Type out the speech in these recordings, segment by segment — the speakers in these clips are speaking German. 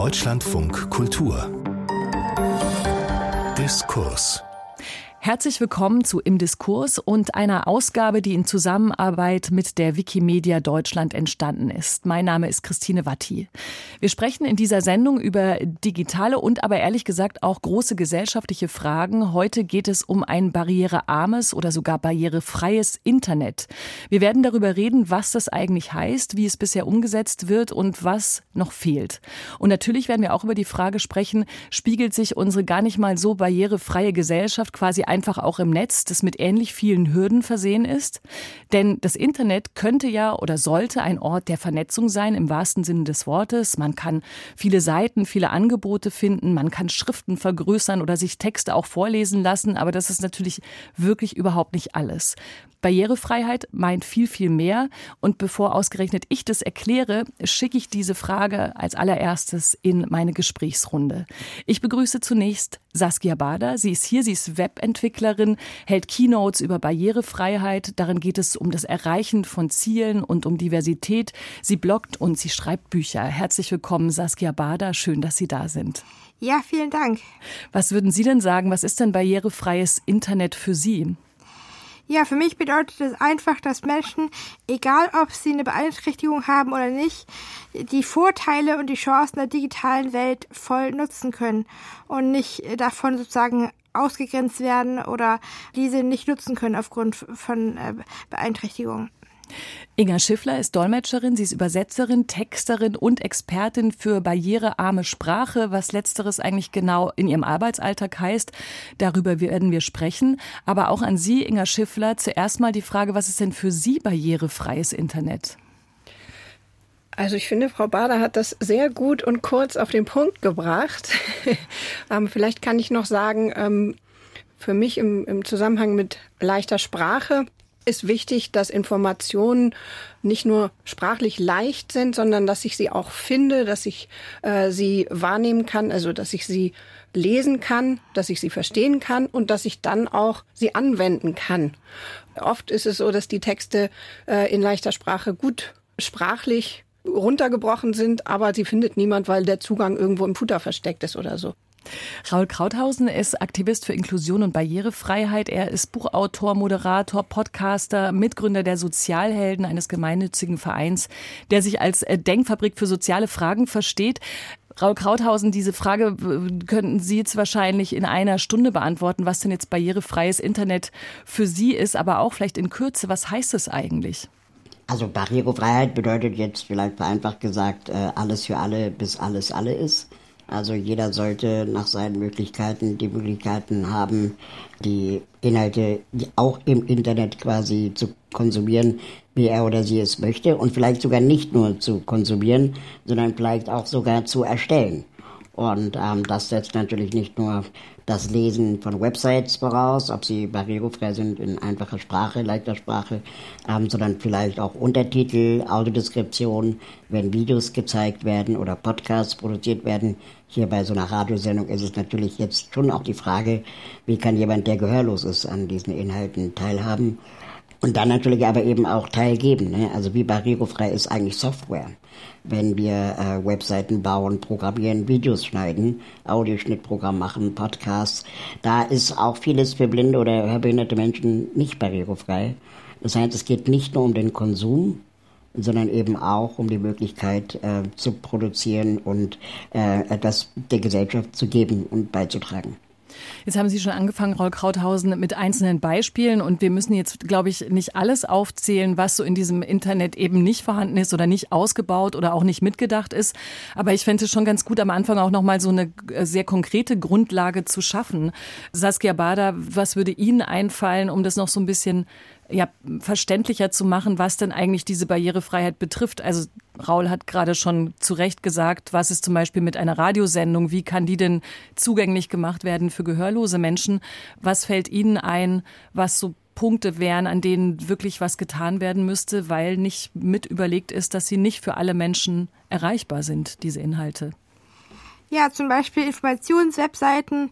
Deutschlandfunk Kultur. Diskurs Herzlich willkommen zu Im Diskurs und einer Ausgabe, die in Zusammenarbeit mit der Wikimedia Deutschland entstanden ist. Mein Name ist Christine Watti. Wir sprechen in dieser Sendung über digitale und aber ehrlich gesagt auch große gesellschaftliche Fragen. Heute geht es um ein barrierearmes oder sogar barrierefreies Internet. Wir werden darüber reden, was das eigentlich heißt, wie es bisher umgesetzt wird und was noch fehlt. Und natürlich werden wir auch über die Frage sprechen, spiegelt sich unsere gar nicht mal so barrierefreie Gesellschaft quasi einfach auch im Netz, das mit ähnlich vielen Hürden versehen ist. Denn das Internet könnte ja oder sollte ein Ort der Vernetzung sein, im wahrsten Sinne des Wortes. Man kann viele Seiten, viele Angebote finden, man kann Schriften vergrößern oder sich Texte auch vorlesen lassen, aber das ist natürlich wirklich überhaupt nicht alles. Barrierefreiheit meint viel, viel mehr. Und bevor ausgerechnet ich das erkläre, schicke ich diese Frage als allererstes in meine Gesprächsrunde. Ich begrüße zunächst Saskia Bader. Sie ist hier, sie ist Webentwicklerin, hält Keynotes über Barrierefreiheit. Darin geht es um das Erreichen von Zielen und um Diversität. Sie bloggt und sie schreibt Bücher. Herzlich willkommen, Saskia Bader. Schön, dass Sie da sind. Ja, vielen Dank. Was würden Sie denn sagen? Was ist denn barrierefreies Internet für Sie? Ja, für mich bedeutet es einfach, dass Menschen, egal ob sie eine Beeinträchtigung haben oder nicht, die Vorteile und die Chancen der digitalen Welt voll nutzen können und nicht davon sozusagen ausgegrenzt werden oder diese nicht nutzen können aufgrund von äh, Beeinträchtigungen. Inga Schiffler ist Dolmetscherin, sie ist Übersetzerin, Texterin und Expertin für barrierearme Sprache, was letzteres eigentlich genau in ihrem Arbeitsalltag heißt. Darüber werden wir sprechen. Aber auch an Sie, Inga Schiffler, zuerst mal die Frage, was ist denn für Sie barrierefreies Internet? Also ich finde, Frau Bader hat das sehr gut und kurz auf den Punkt gebracht. ähm, vielleicht kann ich noch sagen, ähm, für mich im, im Zusammenhang mit leichter Sprache ist wichtig, dass Informationen nicht nur sprachlich leicht sind, sondern dass ich sie auch finde, dass ich äh, sie wahrnehmen kann, also dass ich sie lesen kann, dass ich sie verstehen kann und dass ich dann auch sie anwenden kann. Oft ist es so, dass die Texte äh, in leichter Sprache gut sprachlich runtergebrochen sind, aber sie findet niemand, weil der Zugang irgendwo im Futter versteckt ist oder so. Raul Krauthausen ist Aktivist für Inklusion und Barrierefreiheit. Er ist Buchautor, Moderator, Podcaster, Mitgründer der Sozialhelden, eines gemeinnützigen Vereins, der sich als äh, Denkfabrik für soziale Fragen versteht. Raul Krauthausen, diese Frage könnten Sie jetzt wahrscheinlich in einer Stunde beantworten, was denn jetzt barrierefreies Internet für Sie ist, aber auch vielleicht in Kürze, was heißt es eigentlich? Also Barrierefreiheit bedeutet jetzt vielleicht vereinfacht gesagt, äh, alles für alle, bis alles alle ist. Also jeder sollte nach seinen Möglichkeiten die Möglichkeiten haben, die Inhalte auch im Internet quasi zu konsumieren, wie er oder sie es möchte und vielleicht sogar nicht nur zu konsumieren, sondern vielleicht auch sogar zu erstellen. Und ähm, das setzt natürlich nicht nur das Lesen von Websites voraus, ob sie barrierefrei sind in einfacher Sprache, leichter Sprache, ähm, sondern vielleicht auch Untertitel, Audiodeskription, wenn Videos gezeigt werden oder Podcasts produziert werden. Hier bei so einer Radiosendung ist es natürlich jetzt schon auch die Frage, wie kann jemand, der gehörlos ist, an diesen Inhalten teilhaben. Und dann natürlich aber eben auch teilgeben. Ne? Also wie barrierefrei ist eigentlich Software? Wenn wir äh, Webseiten bauen, programmieren, Videos schneiden, Audioschnittprogramm machen, Podcasts, da ist auch vieles für blinde oder hörbehinderte Menschen nicht barrierefrei. Das heißt, es geht nicht nur um den Konsum, sondern eben auch um die Möglichkeit äh, zu produzieren und äh, etwas der Gesellschaft zu geben und beizutragen. Jetzt haben Sie schon angefangen, Raul Krauthausen, mit einzelnen Beispielen und wir müssen jetzt, glaube ich, nicht alles aufzählen, was so in diesem Internet eben nicht vorhanden ist oder nicht ausgebaut oder auch nicht mitgedacht ist. Aber ich fände es schon ganz gut, am Anfang auch nochmal so eine äh, sehr konkrete Grundlage zu schaffen. Saskia Bader, was würde Ihnen einfallen, um das noch so ein bisschen ja, verständlicher zu machen, was denn eigentlich diese Barrierefreiheit betrifft. Also Raul hat gerade schon zu Recht gesagt, was ist zum Beispiel mit einer Radiosendung, wie kann die denn zugänglich gemacht werden für gehörlose Menschen? Was fällt Ihnen ein, was so Punkte wären, an denen wirklich was getan werden müsste, weil nicht mit überlegt ist, dass sie nicht für alle Menschen erreichbar sind, diese Inhalte? Ja, zum Beispiel Informationswebseiten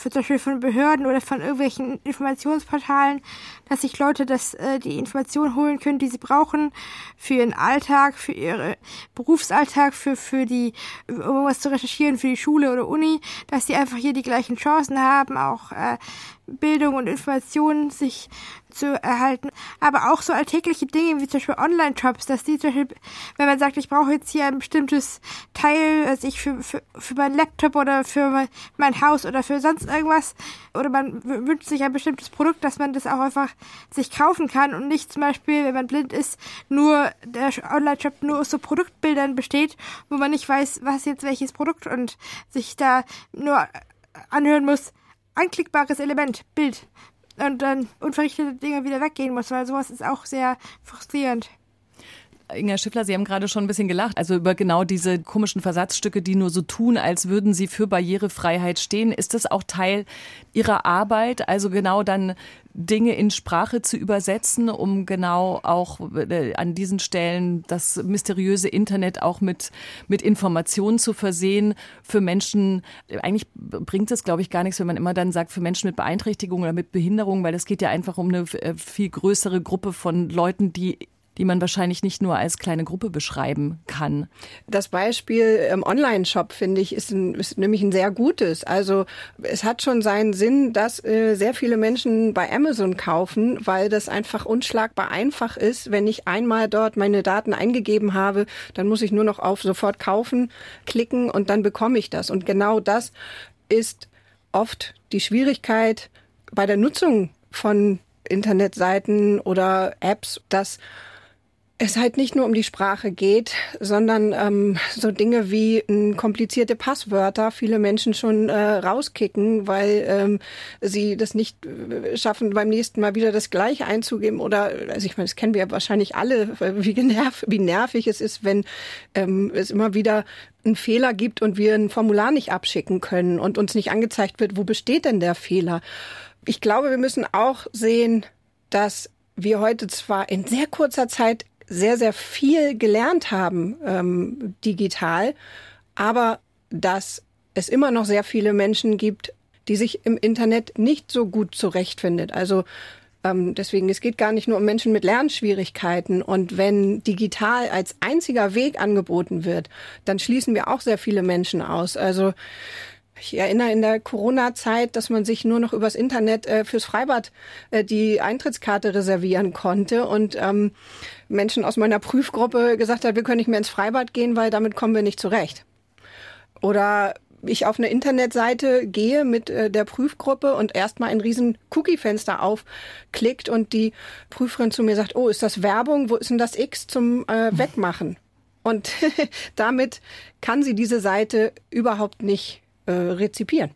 zum Beispiel von Behörden oder von irgendwelchen Informationsportalen, dass sich Leute das, äh, die Informationen holen können, die sie brauchen für ihren Alltag, für ihren Berufsalltag, für, für die, um was zu recherchieren, für die Schule oder Uni, dass sie einfach hier die gleichen Chancen haben, auch äh, Bildung und Informationen sich zu erhalten, aber auch so alltägliche Dinge wie zum Beispiel Online-Shops, dass die zum Beispiel, wenn man sagt, ich brauche jetzt hier ein bestimmtes Teil, also ich für, für, für meinen Laptop oder für mein, mein Haus oder für sonst irgendwas, oder man wünscht sich ein bestimmtes Produkt, dass man das auch einfach sich kaufen kann und nicht zum Beispiel, wenn man blind ist, nur der Online-Shop nur aus so Produktbildern besteht, wo man nicht weiß, was jetzt welches Produkt und sich da nur anhören muss, anklickbares Element, Bild, und dann unverrichtete Dinge wieder weggehen muss, weil sowas ist auch sehr frustrierend. Inga Schiffler, Sie haben gerade schon ein bisschen gelacht, also über genau diese komischen Versatzstücke, die nur so tun, als würden sie für Barrierefreiheit stehen. Ist das auch Teil Ihrer Arbeit, also genau dann Dinge in Sprache zu übersetzen, um genau auch äh, an diesen Stellen das mysteriöse Internet auch mit, mit Informationen zu versehen für Menschen. Eigentlich bringt es, glaube ich, gar nichts, wenn man immer dann sagt, für Menschen mit Beeinträchtigung oder mit Behinderung, weil es geht ja einfach um eine äh, viel größere Gruppe von Leuten, die die man wahrscheinlich nicht nur als kleine Gruppe beschreiben kann. Das Beispiel im Online-Shop, finde ich, ist, ein, ist nämlich ein sehr gutes. Also es hat schon seinen Sinn, dass äh, sehr viele Menschen bei Amazon kaufen, weil das einfach unschlagbar einfach ist. Wenn ich einmal dort meine Daten eingegeben habe, dann muss ich nur noch auf sofort kaufen klicken und dann bekomme ich das. Und genau das ist oft die Schwierigkeit bei der Nutzung von Internetseiten oder Apps, dass es halt nicht nur um die Sprache geht, sondern ähm, so Dinge wie ähm, komplizierte Passwörter viele Menschen schon äh, rauskicken, weil ähm, sie das nicht äh, schaffen, beim nächsten Mal wieder das Gleiche einzugeben. Oder, also ich meine, das kennen wir ja wahrscheinlich alle, wie, generv, wie nervig es ist, wenn ähm, es immer wieder einen Fehler gibt und wir ein Formular nicht abschicken können und uns nicht angezeigt wird, wo besteht denn der Fehler. Ich glaube, wir müssen auch sehen, dass wir heute zwar in sehr kurzer Zeit sehr, sehr viel gelernt haben ähm, digital, aber dass es immer noch sehr viele Menschen gibt, die sich im Internet nicht so gut zurechtfindet. Also ähm, deswegen, es geht gar nicht nur um Menschen mit Lernschwierigkeiten. Und wenn digital als einziger Weg angeboten wird, dann schließen wir auch sehr viele Menschen aus. Also ich erinnere in der Corona-Zeit, dass man sich nur noch übers Internet äh, fürs Freibad äh, die Eintrittskarte reservieren konnte und ähm, Menschen aus meiner Prüfgruppe gesagt hat, wir können nicht mehr ins Freibad gehen, weil damit kommen wir nicht zurecht. Oder ich auf eine Internetseite gehe mit äh, der Prüfgruppe und erstmal ein riesen Cookie-Fenster aufklickt und die Prüferin zu mir sagt, oh, ist das Werbung? Wo ist denn das X zum äh, Wegmachen? Und damit kann sie diese Seite überhaupt nicht äh, rezipieren.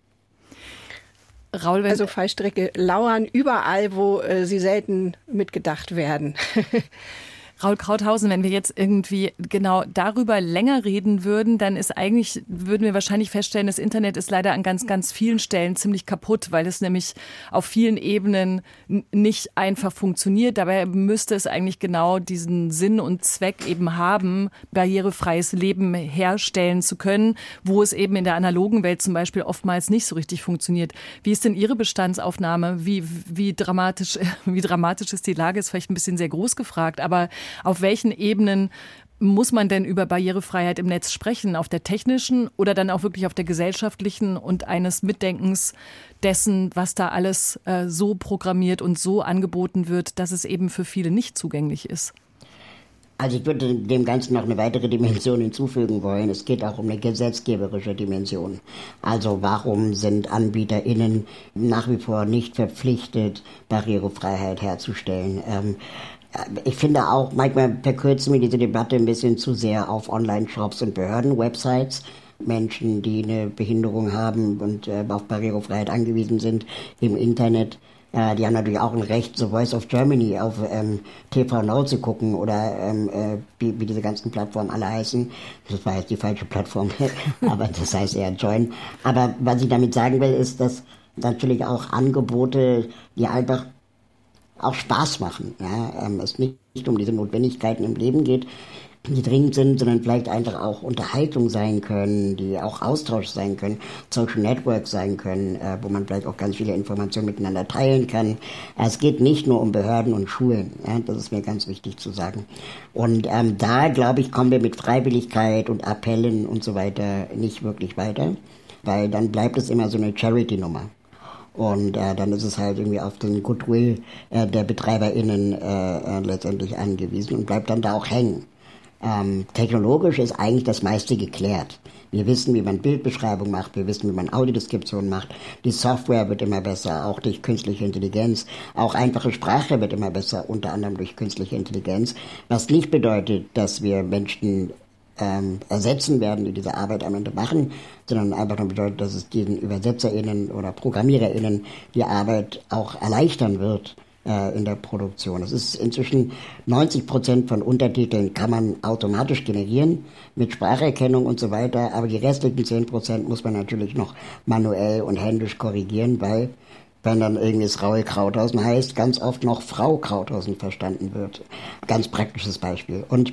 Raul, also Fallstrecke lauern überall, wo äh, sie selten mitgedacht werden. Raul Krauthausen, wenn wir jetzt irgendwie genau darüber länger reden würden, dann ist eigentlich, würden wir wahrscheinlich feststellen, das Internet ist leider an ganz, ganz vielen Stellen ziemlich kaputt, weil es nämlich auf vielen Ebenen nicht einfach funktioniert. Dabei müsste es eigentlich genau diesen Sinn und Zweck eben haben, barrierefreies Leben herstellen zu können, wo es eben in der analogen Welt zum Beispiel oftmals nicht so richtig funktioniert. Wie ist denn Ihre Bestandsaufnahme? Wie, wie dramatisch, wie dramatisch ist die Lage? Ist vielleicht ein bisschen sehr groß gefragt, aber auf welchen Ebenen muss man denn über Barrierefreiheit im Netz sprechen? Auf der technischen oder dann auch wirklich auf der gesellschaftlichen und eines Mitdenkens dessen, was da alles äh, so programmiert und so angeboten wird, dass es eben für viele nicht zugänglich ist? Also ich würde dem Ganzen noch eine weitere Dimension hinzufügen wollen. Es geht auch um eine gesetzgeberische Dimension. Also warum sind AnbieterInnen nach wie vor nicht verpflichtet, Barrierefreiheit herzustellen? Ähm, ich finde auch, manchmal verkürzen wir diese Debatte ein bisschen zu sehr auf Online-Shops und Behörden-Websites. Menschen, die eine Behinderung haben und äh, auf Barrierefreiheit angewiesen sind im Internet, äh, die haben natürlich auch ein Recht, so Voice of Germany auf ähm, TV Now zu gucken oder ähm, äh, wie, wie diese ganzen Plattformen alle heißen. Das war jetzt die falsche Plattform, aber das heißt eher Join. Aber was ich damit sagen will, ist, dass natürlich auch Angebote, die einfach auch Spaß machen. Ja? Ähm, es nicht um diese Notwendigkeiten im Leben geht. die dringend sind, sondern vielleicht einfach auch Unterhaltung sein können, die auch Austausch sein können, Social Networks sein können, äh, wo man vielleicht auch ganz viele Informationen miteinander teilen kann. Es geht nicht nur um Behörden und Schulen, ja, das ist mir ganz wichtig zu sagen. Und ähm, da, glaube ich, kommen wir mit Freiwilligkeit und Appellen und so weiter nicht wirklich weiter, weil dann bleibt es immer so eine Charity-Nummer. Und äh, dann ist es halt irgendwie auf den Goodwill äh, der BetreiberInnen äh, äh, letztendlich angewiesen und bleibt dann da auch hängen. Ähm, technologisch ist eigentlich das meiste geklärt. Wir wissen, wie man Bildbeschreibung macht, wir wissen, wie man Audiodeskription macht. Die Software wird immer besser, auch durch künstliche Intelligenz. Auch einfache Sprache wird immer besser, unter anderem durch künstliche Intelligenz. Was nicht bedeutet, dass wir Menschen ähm, ersetzen werden, die diese Arbeit am Ende machen, sondern einfach nur bedeutet, dass es den ÜbersetzerInnen oder ProgrammiererInnen die Arbeit auch erleichtern wird äh, in der Produktion. Es ist inzwischen 90 Prozent von Untertiteln kann man automatisch generieren mit Spracherkennung und so weiter, aber die restlichen 10 Prozent muss man natürlich noch manuell und händisch korrigieren, weil wenn dann irgendwie das Raul Krauthausen heißt, ganz oft noch Frau Krauthausen verstanden wird. Ganz praktisches Beispiel. Und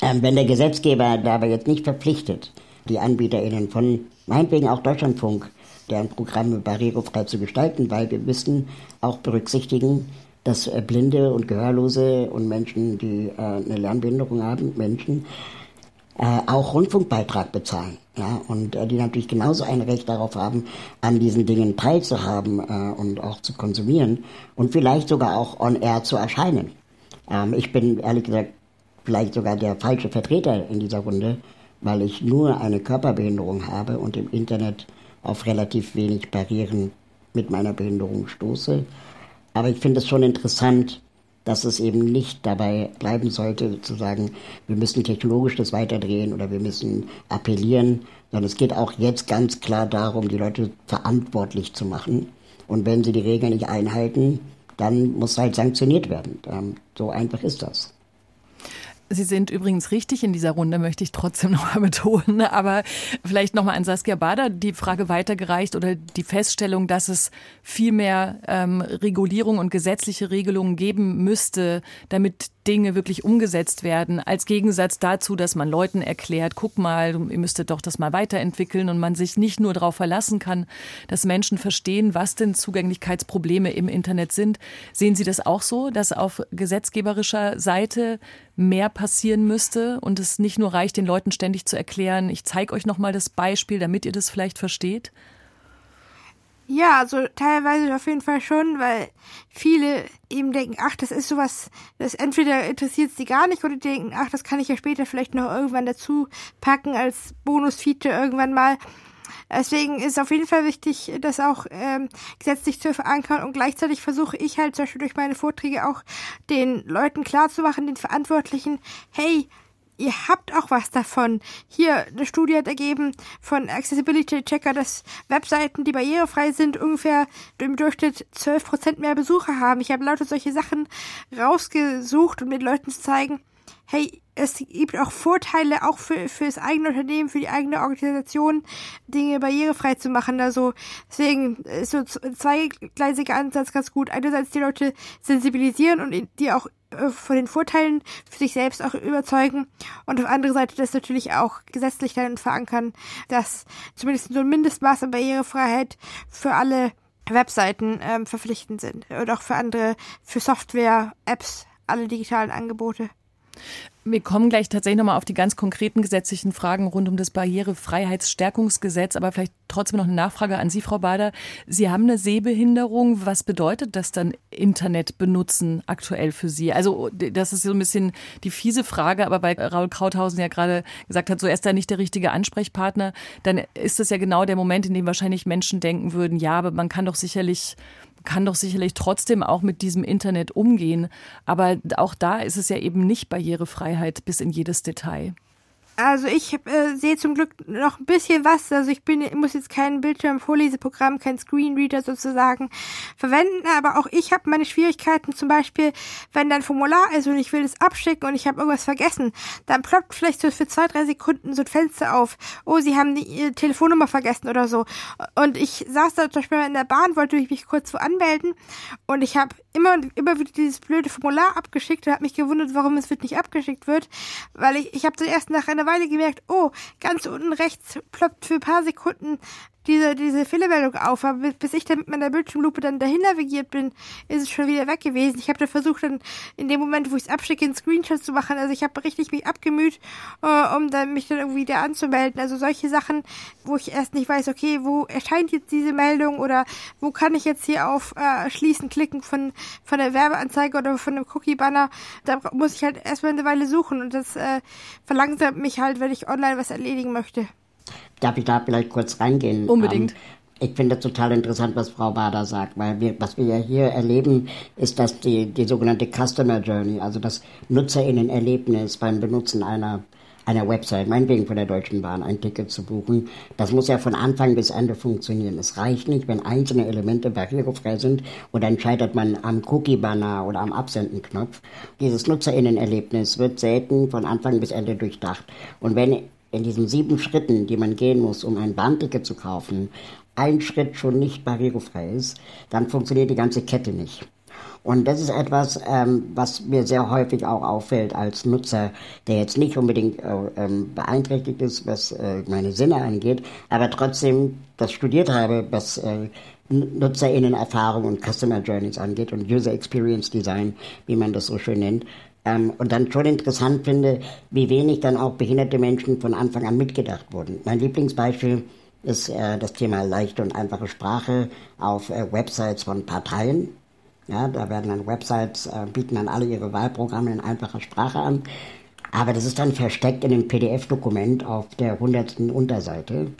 wenn der Gesetzgeber dabei jetzt nicht verpflichtet, die AnbieterInnen von meinetwegen auch Deutschlandfunk, deren Programme barrierefrei zu gestalten, weil wir müssen auch berücksichtigen, dass äh, Blinde und Gehörlose und Menschen, die äh, eine Lernbehinderung haben, Menschen, äh, auch Rundfunkbeitrag bezahlen. Ja, und die natürlich genauso ein Recht darauf haben, an diesen Dingen teilzuhaben und auch zu konsumieren und vielleicht sogar auch on air zu erscheinen. Ähm, ich bin ehrlich gesagt vielleicht sogar der falsche Vertreter in dieser Runde, weil ich nur eine Körperbehinderung habe und im Internet auf relativ wenig Barrieren mit meiner Behinderung stoße. Aber ich finde es schon interessant, dass es eben nicht dabei bleiben sollte, zu sagen, wir müssen technologisch das weiterdrehen oder wir müssen appellieren, sondern es geht auch jetzt ganz klar darum, die Leute verantwortlich zu machen. Und wenn sie die Regeln nicht einhalten, dann muss halt sanktioniert werden. Ähm, so einfach ist das. Sie sind übrigens richtig in dieser Runde, möchte ich trotzdem noch mal betonen. Aber vielleicht noch mal an Saskia Bader die Frage weitergereicht oder die Feststellung, dass es viel mehr ähm, Regulierung und gesetzliche Regelungen geben müsste, damit Dinge wirklich umgesetzt werden, als Gegensatz dazu, dass man Leuten erklärt, guck mal, ihr müsstet doch das mal weiterentwickeln und man sich nicht nur darauf verlassen kann, dass Menschen verstehen, was denn Zugänglichkeitsprobleme im Internet sind. Sehen Sie das auch so, dass auf gesetzgeberischer Seite mehr passieren müsste und es nicht nur reicht, den Leuten ständig zu erklären, ich zeige euch nochmal das Beispiel, damit ihr das vielleicht versteht? Ja, also teilweise auf jeden Fall schon, weil viele eben denken, ach, das ist sowas, das entweder interessiert sie gar nicht oder denken, ach, das kann ich ja später vielleicht noch irgendwann dazu packen als Bonus-Feature irgendwann mal. Deswegen ist auf jeden Fall wichtig, das auch ähm, gesetzlich zu verankern und gleichzeitig versuche ich halt zum Beispiel durch meine Vorträge auch den Leuten klarzumachen, den Verantwortlichen, hey, ihr habt auch was davon. Hier, eine Studie hat ergeben von Accessibility Checker, dass Webseiten, die barrierefrei sind, ungefähr im Durchschnitt 12% mehr Besucher haben. Ich habe lauter solche Sachen rausgesucht, um den Leuten zu zeigen, hey, es gibt auch Vorteile, auch für, für das eigene Unternehmen, für die eigene Organisation, Dinge barrierefrei zu machen. Also deswegen ist so zweigleisiger Ansatz ganz gut. Einerseits die Leute sensibilisieren und die auch äh, von den Vorteilen für sich selbst auch überzeugen und auf andere Seite das natürlich auch gesetzlich dann verankern, dass zumindest so ein Mindestmaß an Barrierefreiheit für alle Webseiten ähm, verpflichtend sind und auch für andere, für Software, Apps, alle digitalen Angebote. Wir kommen gleich tatsächlich nochmal auf die ganz konkreten gesetzlichen Fragen rund um das Barrierefreiheitsstärkungsgesetz, aber vielleicht trotzdem noch eine Nachfrage an Sie, Frau Bader. Sie haben eine Sehbehinderung. Was bedeutet das dann Internet benutzen aktuell für Sie? Also das ist so ein bisschen die fiese Frage, aber weil Raul Krauthausen ja gerade gesagt hat, so er ist da nicht der richtige Ansprechpartner, dann ist das ja genau der Moment, in dem wahrscheinlich Menschen denken würden, ja, aber man kann doch sicherlich kann doch sicherlich trotzdem auch mit diesem Internet umgehen. Aber auch da ist es ja eben nicht Barrierefreiheit bis in jedes Detail. Also ich äh, sehe zum Glück noch ein bisschen was. Also ich bin, muss jetzt kein Bildschirmvorleseprogramm, kein Screenreader sozusagen verwenden, aber auch ich habe meine Schwierigkeiten. Zum Beispiel, wenn da ein Formular ist und ich will es abschicken und ich habe irgendwas vergessen, dann ploppt vielleicht so für zwei, drei Sekunden so ein Fenster auf. Oh, Sie haben die Telefonnummer vergessen oder so. Und ich saß da zum Beispiel in der Bahn, wollte mich kurz wo anmelden und ich habe immer und immer wieder dieses blöde Formular abgeschickt und habe mich gewundert, warum es nicht abgeschickt wird, weil ich ich habe dann nach einer Weile gemerkt, oh, ganz unten rechts ploppt für ein paar Sekunden diese, diese Fehlermeldung auf. Aber bis ich dann mit meiner Bildschirmlupe dann dahin navigiert bin, ist es schon wieder weg gewesen. Ich habe dann versucht, dann in dem Moment, wo ich es abschicke, einen Screenshot zu machen. Also ich habe richtig mich abgemüht, äh, um dann mich dann irgendwie wieder anzumelden. Also solche Sachen, wo ich erst nicht weiß, okay, wo erscheint jetzt diese Meldung oder wo kann ich jetzt hier auf äh, Schließen klicken von, von der Werbeanzeige oder von einem Cookie-Banner. Da muss ich halt erstmal eine Weile suchen und das äh, verlangsamt mich halt, wenn ich online was erledigen möchte. Darf ich da vielleicht kurz reingehen? Unbedingt. Ähm, ich finde das total interessant, was Frau Bader sagt, weil wir, was wir ja hier erleben, ist, dass die, die sogenannte Customer Journey, also das Nutzerinnenerlebnis beim Benutzen einer, einer Website, meinetwegen von der Deutschen Bahn, ein Ticket zu buchen, das muss ja von Anfang bis Ende funktionieren. Es reicht nicht, wenn einzelne Elemente barrierefrei sind und dann scheitert man am Cookie-Banner oder am Absendenknopf. Dieses Nutzerinnenerlebnis wird selten von Anfang bis Ende durchdacht. Und wenn in diesen sieben Schritten, die man gehen muss, um ein Bahnticket zu kaufen, ein Schritt schon nicht barrierefrei ist, dann funktioniert die ganze Kette nicht. Und das ist etwas, ähm, was mir sehr häufig auch auffällt als Nutzer, der jetzt nicht unbedingt äh, ähm, beeinträchtigt ist, was äh, meine Sinne angeht, aber trotzdem das studiert habe, was äh, NutzerInnen-Erfahrung und Customer Journeys angeht und User Experience Design, wie man das so schön nennt. Ähm, und dann schon interessant finde, wie wenig dann auch behinderte Menschen von Anfang an mitgedacht wurden. Mein Lieblingsbeispiel ist äh, das Thema leichte und einfache Sprache auf äh, Websites von Parteien. Ja, da werden dann Websites, äh, bieten dann alle ihre Wahlprogramme in einfacher Sprache an. Aber das ist dann versteckt in einem PDF-Dokument auf der hundertsten Unterseite.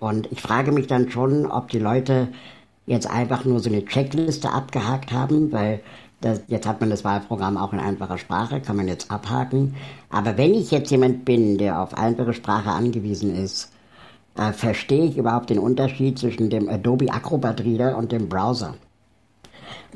Und ich frage mich dann schon, ob die Leute jetzt einfach nur so eine Checkliste abgehakt haben, weil das, jetzt hat man das Wahlprogramm auch in einfacher Sprache, kann man jetzt abhaken. Aber wenn ich jetzt jemand bin, der auf einfache Sprache angewiesen ist, äh, verstehe ich überhaupt den Unterschied zwischen dem Adobe Acrobat Reader und dem Browser.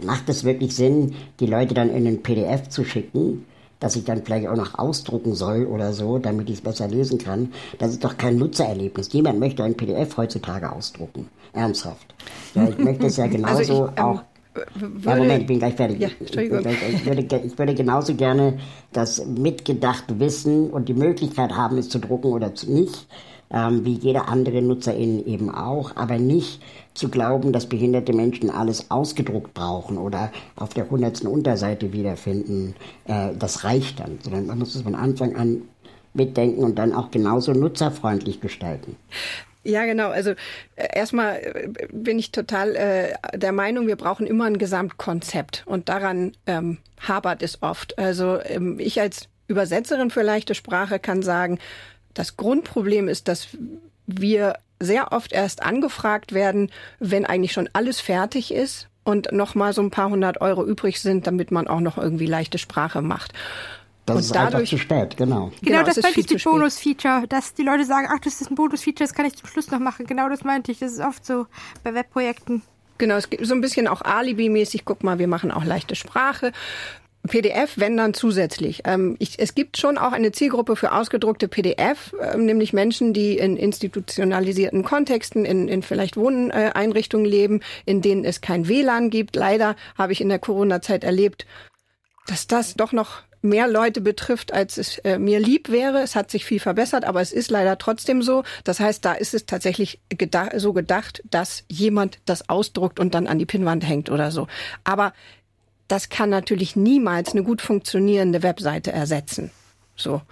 Macht es wirklich Sinn, die Leute dann in ein PDF zu schicken, dass ich dann vielleicht auch noch ausdrucken soll oder so, damit ich es besser lesen kann? Das ist doch kein Nutzererlebnis. Niemand möchte ein PDF heutzutage ausdrucken. Ernsthaft. Ja, ich möchte es ja genauso also ich, ähm, auch ja, Moment, ich bin gleich fertig. Ja, Entschuldigung. Ich würde, ich würde genauso gerne das mitgedacht wissen und die Möglichkeit haben, es zu drucken oder nicht, ähm, wie jeder andere Nutzerin eben auch, aber nicht zu glauben, dass behinderte Menschen alles ausgedruckt brauchen oder auf der hundertsten Unterseite wiederfinden. Äh, das reicht dann, sondern man muss es von Anfang an mitdenken und dann auch genauso nutzerfreundlich gestalten. Ja, genau. Also äh, erstmal äh, bin ich total äh, der Meinung, wir brauchen immer ein Gesamtkonzept und daran ähm, hapert es oft. Also ähm, ich als Übersetzerin für leichte Sprache kann sagen, das Grundproblem ist, dass wir sehr oft erst angefragt werden, wenn eigentlich schon alles fertig ist und noch mal so ein paar hundert Euro übrig sind, damit man auch noch irgendwie leichte Sprache macht. Das und ist dadurch, einfach zu spät, genau. Genau, genau das meinte ich die Bonus-Feature, dass die Leute sagen, ach, das ist ein Bonus-Feature, das kann ich zum Schluss noch machen. Genau das meinte ich. Das ist oft so bei Webprojekten. Genau, es gibt so ein bisschen auch Alibi-mäßig, guck mal, wir machen auch leichte Sprache. PDF, wenn dann zusätzlich. Ähm, ich, es gibt schon auch eine Zielgruppe für ausgedruckte PDF, ähm, nämlich Menschen, die in institutionalisierten Kontexten, in, in vielleicht Wohneinrichtungen leben, in denen es kein WLAN gibt. Leider habe ich in der Corona-Zeit erlebt, dass das doch noch mehr Leute betrifft, als es äh, mir lieb wäre. Es hat sich viel verbessert, aber es ist leider trotzdem so. Das heißt, da ist es tatsächlich gedacht, so gedacht, dass jemand das ausdruckt und dann an die Pinnwand hängt oder so. Aber das kann natürlich niemals eine gut funktionierende Webseite ersetzen. So.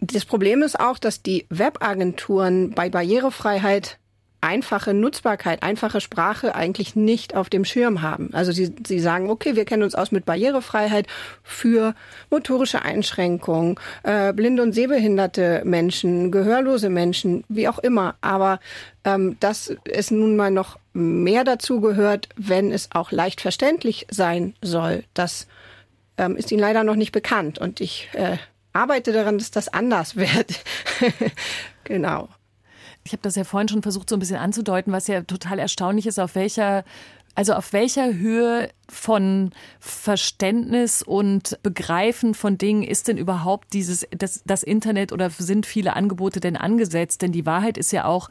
Das Problem ist auch, dass die Webagenturen bei Barrierefreiheit einfache Nutzbarkeit, einfache Sprache eigentlich nicht auf dem Schirm haben. Also sie, sie sagen, okay, wir kennen uns aus mit Barrierefreiheit für motorische Einschränkungen, äh, blinde und sehbehinderte Menschen, gehörlose Menschen, wie auch immer. Aber ähm, dass es nun mal noch mehr dazu gehört, wenn es auch leicht verständlich sein soll, das ähm, ist ihnen leider noch nicht bekannt. Und ich äh, arbeite daran, dass das anders wird. genau. Ich habe das ja vorhin schon versucht, so ein bisschen anzudeuten, was ja total erstaunlich ist, auf welcher also auf welcher Höhe von Verständnis und Begreifen von Dingen ist denn überhaupt dieses das, das Internet oder sind viele Angebote denn angesetzt? Denn die Wahrheit ist ja auch,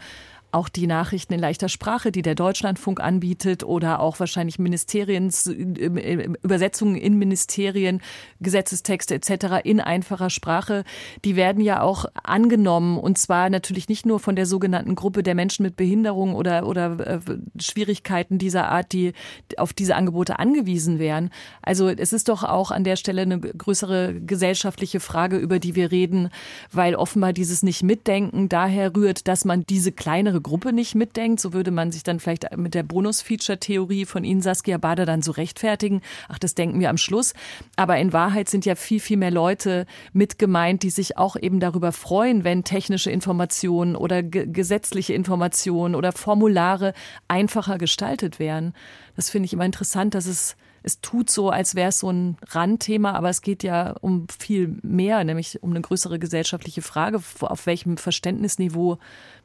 auch die Nachrichten in leichter Sprache, die der Deutschlandfunk anbietet oder auch wahrscheinlich Ministeriens Übersetzungen in Ministerien, Gesetzestexte etc. in einfacher Sprache, die werden ja auch angenommen und zwar natürlich nicht nur von der sogenannten Gruppe der Menschen mit Behinderung oder oder äh, Schwierigkeiten dieser Art, die auf diese Angebote angewiesen wären. Also es ist doch auch an der Stelle eine größere gesellschaftliche Frage, über die wir reden, weil offenbar dieses nicht mitdenken daher rührt, dass man diese kleinere Gruppe nicht mitdenkt. So würde man sich dann vielleicht mit der Bonus-Feature-Theorie von Ihnen, Saskia Bader, dann so rechtfertigen. Ach, das denken wir am Schluss. Aber in Wahrheit sind ja viel, viel mehr Leute mit gemeint, die sich auch eben darüber freuen, wenn technische Informationen oder gesetzliche Informationen oder Formulare einfacher gestaltet werden. Das finde ich immer interessant, dass es es tut so, als wäre es so ein Randthema, aber es geht ja um viel mehr, nämlich um eine größere gesellschaftliche Frage, auf welchem Verständnisniveau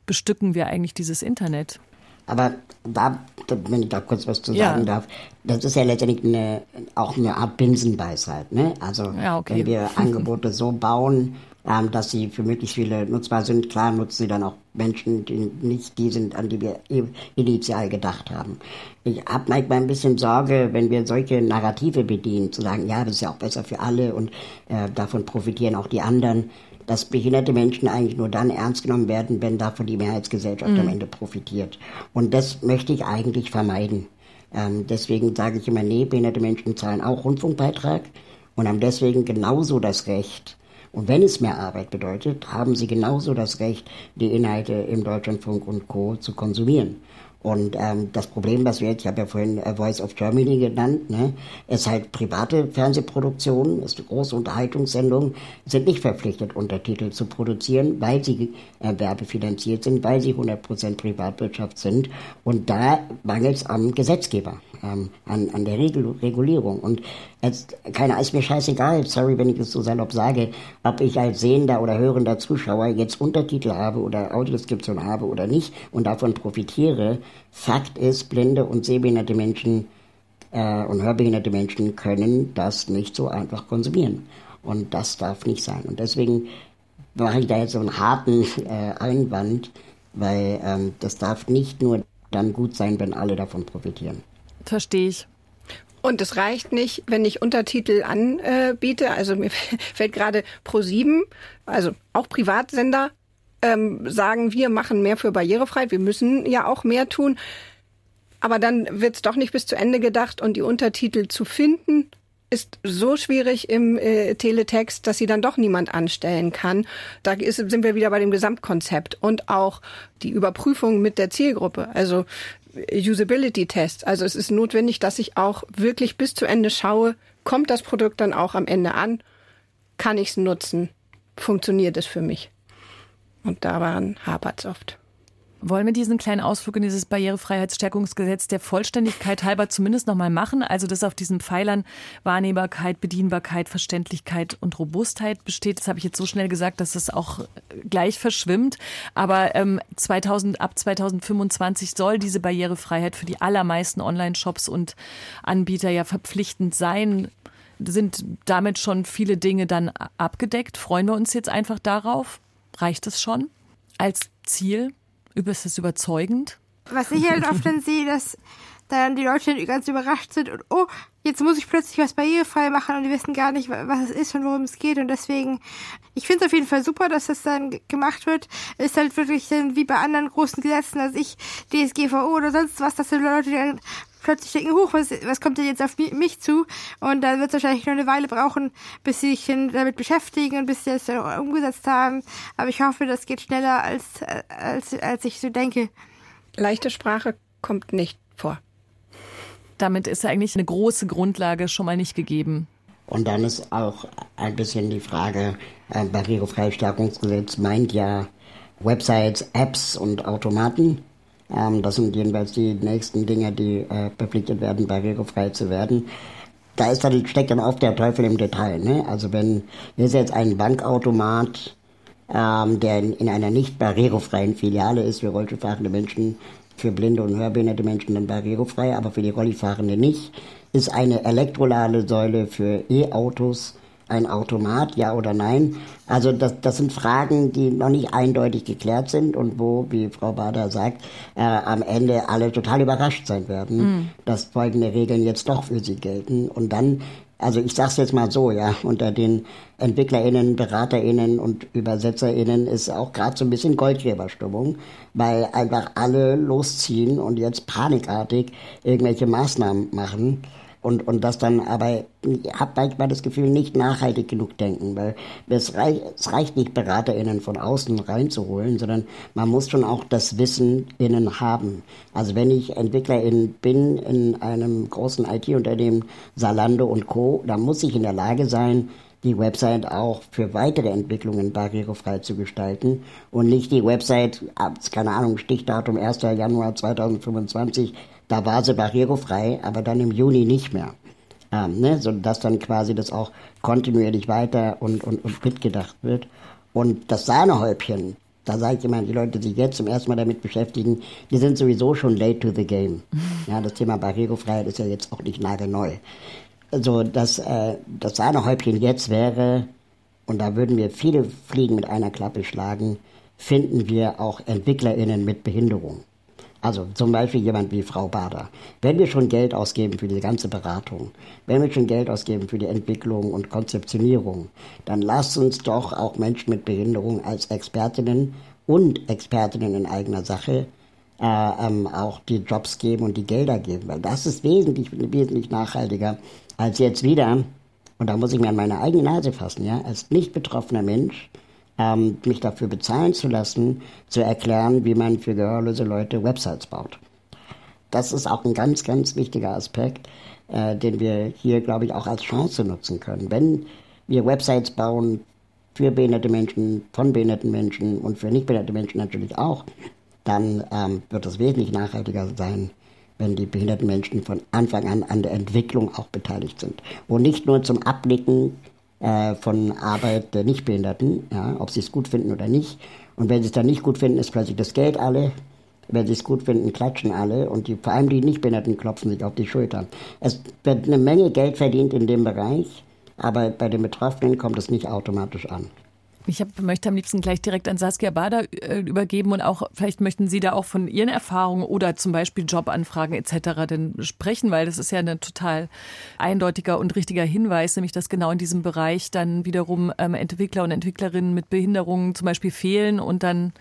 bestücken wir eigentlich dieses Internet? Aber da, wenn ich da kurz was zu sagen ja. darf, das ist ja letztendlich eine, auch eine Art Binsenweisheit. Ne? Also ja, okay. wenn wir Angebote so bauen, ähm, dass sie für möglichst viele nutzbar sind, klar nutzen sie dann auch Menschen, die nicht die sind, an die wir initial gedacht haben. Ich habe manchmal ein bisschen Sorge, wenn wir solche Narrative bedienen, zu sagen, ja, das ist ja auch besser für alle und äh, davon profitieren auch die anderen dass behinderte Menschen eigentlich nur dann ernst genommen werden, wenn davon die Mehrheitsgesellschaft mhm. am Ende profitiert. Und das möchte ich eigentlich vermeiden. Ähm, deswegen sage ich immer, nee, behinderte Menschen zahlen auch Rundfunkbeitrag und haben deswegen genauso das Recht, und wenn es mehr Arbeit bedeutet, haben sie genauso das Recht, die Inhalte im Deutschlandfunk und Co. zu konsumieren. Und ähm, das Problem, was wir jetzt, ich habe ja vorhin äh, Voice of Germany genannt, ne, ist halt private Fernsehproduktionen, ist eine große Unterhaltungssendung, sind nicht verpflichtet, Untertitel zu produzieren, weil sie äh, werbefinanziert sind, weil sie 100% Privatwirtschaft sind. Und da mangelt es am Gesetzgeber ähm, an, an der Regul Regulierung. Und jetzt, keiner ist mir scheißegal, sorry, wenn ich es so salopp sage, ob ich als sehender oder hörender Zuschauer jetzt Untertitel habe oder Audiodeskription habe oder nicht und davon profitiere. Fakt ist, blinde und sehbehinderte Menschen äh, und hörbehinderte Menschen können das nicht so einfach konsumieren. Und das darf nicht sein. Und deswegen mache ich da jetzt so einen harten äh, Einwand, weil ähm, das darf nicht nur dann gut sein, wenn alle davon profitieren. Verstehe ich. Und es reicht nicht, wenn ich Untertitel anbiete. Also mir fällt gerade Pro7, also auch Privatsender, ähm, sagen, wir machen mehr für Barrierefreiheit. Wir müssen ja auch mehr tun. Aber dann wird es doch nicht bis zu Ende gedacht und die Untertitel zu finden ist so schwierig im äh, Teletext, dass sie dann doch niemand anstellen kann. Da ist, sind wir wieder bei dem Gesamtkonzept und auch die Überprüfung mit der Zielgruppe. Also Usability-Test. Also es ist notwendig, dass ich auch wirklich bis zu Ende schaue, kommt das Produkt dann auch am Ende an? Kann ich es nutzen? Funktioniert es für mich? Und daran hapert es oft. Wollen wir diesen kleinen Ausflug in dieses Barrierefreiheitsstärkungsgesetz der Vollständigkeit halber zumindest nochmal machen? Also, dass auf diesen Pfeilern Wahrnehmbarkeit, Bedienbarkeit, Verständlichkeit und Robustheit besteht. Das habe ich jetzt so schnell gesagt, dass das auch gleich verschwimmt. Aber ähm, 2000, ab 2025 soll diese Barrierefreiheit für die allermeisten Online-Shops und Anbieter ja verpflichtend sein. Sind damit schon viele Dinge dann abgedeckt? Freuen wir uns jetzt einfach darauf? Reicht es schon als Ziel? Ist das überzeugend? Was ich halt oft dann sehe, dass dann die Leute ganz überrascht sind und oh, jetzt muss ich plötzlich was barrierefrei machen und die wissen gar nicht, was es ist und worum es geht. Und deswegen, ich finde es auf jeden Fall super, dass das dann gemacht wird. Ist halt wirklich dann wie bei anderen großen Gesetzen, als ich DSGVO oder sonst was, dass die Leute dann plötzlich denken, hoch, was, was kommt denn jetzt auf mich zu? Und dann wird es wahrscheinlich noch eine Weile brauchen, bis sie sich damit beschäftigen und bis sie es dann umgesetzt haben. Aber ich hoffe, das geht schneller, als, als, als ich so denke. Leichte Sprache kommt nicht vor. Damit ist eigentlich eine große Grundlage schon mal nicht gegeben. Und dann ist auch ein bisschen die Frage, äh, Barrierefreistellungsgesetz meint ja Websites, Apps und Automaten. Ähm, das sind jedenfalls die nächsten Dinge, die äh, verpflichtet werden, barrierefrei zu werden. da ist dann, steckt dann oft der Teufel im Detail. Ne? Also wenn, hier ist jetzt ein Bankautomat, ähm, der in, in, einer nicht barrierefreien Filiale ist für rollstuhlfahrende Menschen, für blinde und hörbehinderte Menschen dann barrierefrei, aber für die Rollifahrende nicht, ist eine Elektroladesäule für E-Autos ein Automat, ja oder nein? Also das, das sind Fragen, die noch nicht eindeutig geklärt sind und wo, wie Frau Bader sagt, äh, am Ende alle total überrascht sein werden, mm. dass folgende Regeln jetzt doch für sie gelten. Und dann, also ich sage es jetzt mal so, ja, unter den EntwicklerInnen, BeraterInnen und ÜbersetzerInnen ist auch gerade so ein bisschen Goldgräberstimmung, weil einfach alle losziehen und jetzt panikartig irgendwelche Maßnahmen machen und, und das dann aber, ich habe manchmal das Gefühl, nicht nachhaltig genug denken, weil es, reich, es reicht nicht, BeraterInnen von außen reinzuholen, sondern man muss schon auch das Wissen innen haben. Also wenn ich EntwicklerInnen bin in einem großen IT-Unternehmen, Salando und Co., dann muss ich in der Lage sein, die Website auch für weitere Entwicklungen barrierefrei zu gestalten und nicht die Website, keine Ahnung, Stichdatum 1. Januar 2025 da war sie barrierefrei, aber dann im Juni nicht mehr. Ähm, ne? So dass dann quasi das auch kontinuierlich weiter und, und, und mitgedacht wird. Und das Sahnehäubchen, da sage ich immer, die Leute, die sich jetzt zum ersten Mal damit beschäftigen, die sind sowieso schon late to the game. Ja, das Thema Barrierefreiheit ist ja jetzt auch nicht nagelneu. Also das, äh, das Sahnehäubchen jetzt wäre, und da würden wir viele Fliegen mit einer Klappe schlagen, finden wir auch EntwicklerInnen mit Behinderung. Also zum Beispiel jemand wie Frau Bader. Wenn wir schon Geld ausgeben für die ganze Beratung, wenn wir schon Geld ausgeben für die Entwicklung und Konzeptionierung, dann lasst uns doch auch Menschen mit Behinderung als Expertinnen und Expertinnen in eigener Sache äh, ähm, auch die Jobs geben und die Gelder geben, weil das ist wesentlich, wesentlich nachhaltiger als jetzt wieder, und da muss ich mir an meine eigene Nase fassen, ja, als nicht betroffener Mensch ähm, mich dafür bezahlen zu lassen, zu erklären, wie man für gehörlose Leute Websites baut. Das ist auch ein ganz, ganz wichtiger Aspekt, äh, den wir hier, glaube ich, auch als Chance nutzen können. Wenn wir Websites bauen für behinderte Menschen, von behinderten Menschen und für nicht behinderte Menschen natürlich auch, dann ähm, wird es wesentlich nachhaltiger sein, wenn die behinderten Menschen von Anfang an an der Entwicklung auch beteiligt sind. Und nicht nur zum Abblicken äh, von Arbeit der Nichtbehinderten, ja, ob sie es gut finden oder nicht. Und wenn sie es dann nicht gut finden, ist plötzlich das Geld alle. Wenn sie es gut finden, klatschen alle und die, vor allem die Nichtbehinderten klopfen sich auf die Schultern. Es wird eine Menge Geld verdient in dem Bereich, aber bei den Betroffenen kommt es nicht automatisch an. Ich hab, möchte am liebsten gleich direkt an Saskia Bader äh, übergeben und auch vielleicht möchten Sie da auch von Ihren Erfahrungen oder zum Beispiel Jobanfragen etc. denn sprechen, weil das ist ja ein total eindeutiger und richtiger Hinweis, nämlich dass genau in diesem Bereich dann wiederum ähm, Entwickler und Entwicklerinnen mit Behinderungen zum Beispiel fehlen und dann,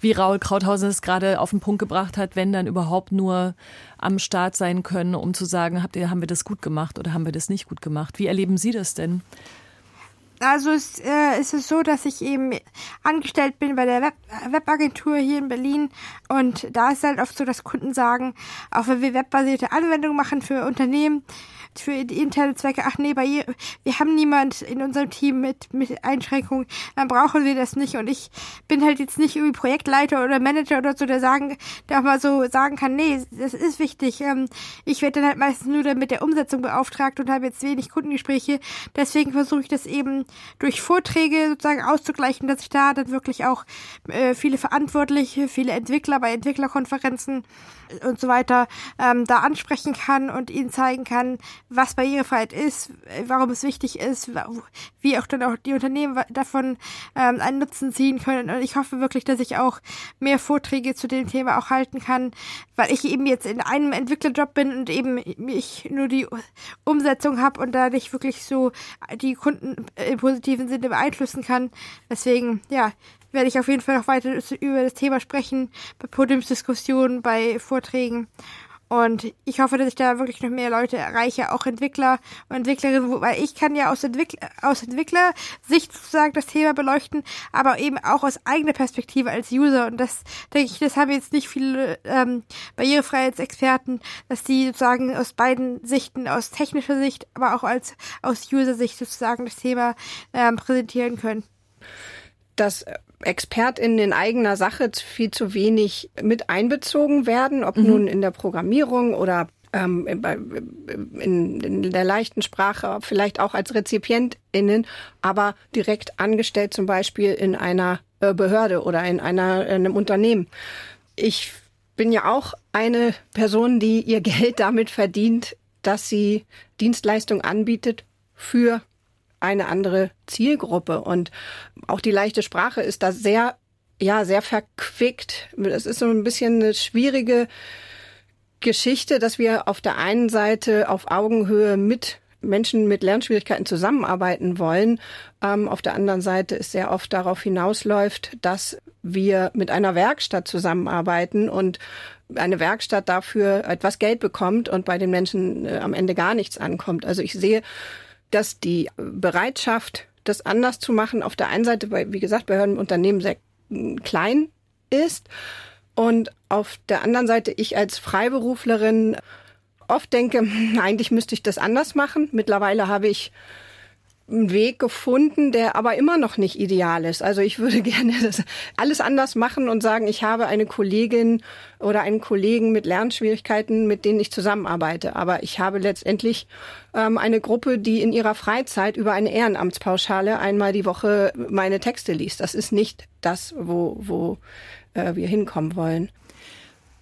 wie Raul Krauthausen es gerade auf den Punkt gebracht hat, wenn dann überhaupt nur am Start sein können, um zu sagen, habt ihr, haben wir das gut gemacht oder haben wir das nicht gut gemacht? Wie erleben Sie das denn? Also es, äh, ist es so, dass ich eben angestellt bin bei der Web Webagentur hier in Berlin und da ist halt oft so, dass Kunden sagen, auch wenn wir webbasierte Anwendungen machen für Unternehmen, für interne Zwecke, ach nee, bei ihr, wir haben niemand in unserem Team mit, mit Einschränkungen, dann brauchen wir das nicht. Und ich bin halt jetzt nicht irgendwie Projektleiter oder Manager oder so, der sagen, der auch mal so sagen kann, nee, das ist wichtig. Ähm, ich werde dann halt meistens nur mit der Umsetzung beauftragt und habe jetzt wenig Kundengespräche. Deswegen versuche ich das eben durch Vorträge sozusagen auszugleichen, dass ich da dann wirklich auch äh, viele Verantwortliche, viele Entwickler bei Entwicklerkonferenzen und so weiter ähm, da ansprechen kann und ihnen zeigen kann, was Barrierefreiheit ist, warum es wichtig ist, wie auch dann auch die Unternehmen davon ähm, einen Nutzen ziehen können. Und ich hoffe wirklich, dass ich auch mehr Vorträge zu dem Thema auch halten kann, weil ich eben jetzt in einem Entwicklerjob bin und eben ich nur die Umsetzung habe und da nicht wirklich so die Kunden im positiven Sinne beeinflussen kann. Deswegen, ja, werde ich auf jeden Fall noch weiter über das Thema sprechen, bei Podiumsdiskussionen, bei Vorträgen. Und ich hoffe, dass ich da wirklich noch mehr Leute erreiche, auch Entwickler und Entwicklerinnen, weil ich kann ja aus, Entwickler, aus Entwicklersicht sozusagen das Thema beleuchten, aber eben auch aus eigener Perspektive als User. Und das, denke ich, das haben jetzt nicht viele ähm, Barrierefreiheitsexperten, dass die sozusagen aus beiden Sichten, aus technischer Sicht, aber auch als aus User-Sicht sozusagen das Thema ähm, präsentieren können. Das ExpertInnen in eigener Sache viel zu wenig mit einbezogen werden, ob mhm. nun in der Programmierung oder ähm, in, in der leichten Sprache, vielleicht auch als RezipientInnen, aber direkt angestellt zum Beispiel in einer äh, Behörde oder in, einer, in einem Unternehmen. Ich bin ja auch eine Person, die ihr Geld damit verdient, dass sie Dienstleistungen anbietet für eine andere Zielgruppe. Und auch die leichte Sprache ist da sehr, ja, sehr verquickt. Es ist so ein bisschen eine schwierige Geschichte, dass wir auf der einen Seite auf Augenhöhe mit Menschen mit Lernschwierigkeiten zusammenarbeiten wollen. Ähm, auf der anderen Seite es sehr oft darauf hinausläuft, dass wir mit einer Werkstatt zusammenarbeiten und eine Werkstatt dafür etwas Geld bekommt und bei den Menschen äh, am Ende gar nichts ankommt. Also ich sehe, dass die Bereitschaft, das anders zu machen, auf der einen Seite, bei, wie gesagt, Behörden und Unternehmen sehr äh, klein ist und auf der anderen Seite ich als Freiberuflerin oft denke, hm, eigentlich müsste ich das anders machen. Mittlerweile habe ich einen Weg gefunden, der aber immer noch nicht ideal ist. Also ich würde gerne alles anders machen und sagen, ich habe eine Kollegin oder einen Kollegen mit Lernschwierigkeiten, mit denen ich zusammenarbeite. Aber ich habe letztendlich ähm, eine Gruppe, die in ihrer Freizeit über eine Ehrenamtspauschale einmal die Woche meine Texte liest. Das ist nicht das, wo, wo äh, wir hinkommen wollen.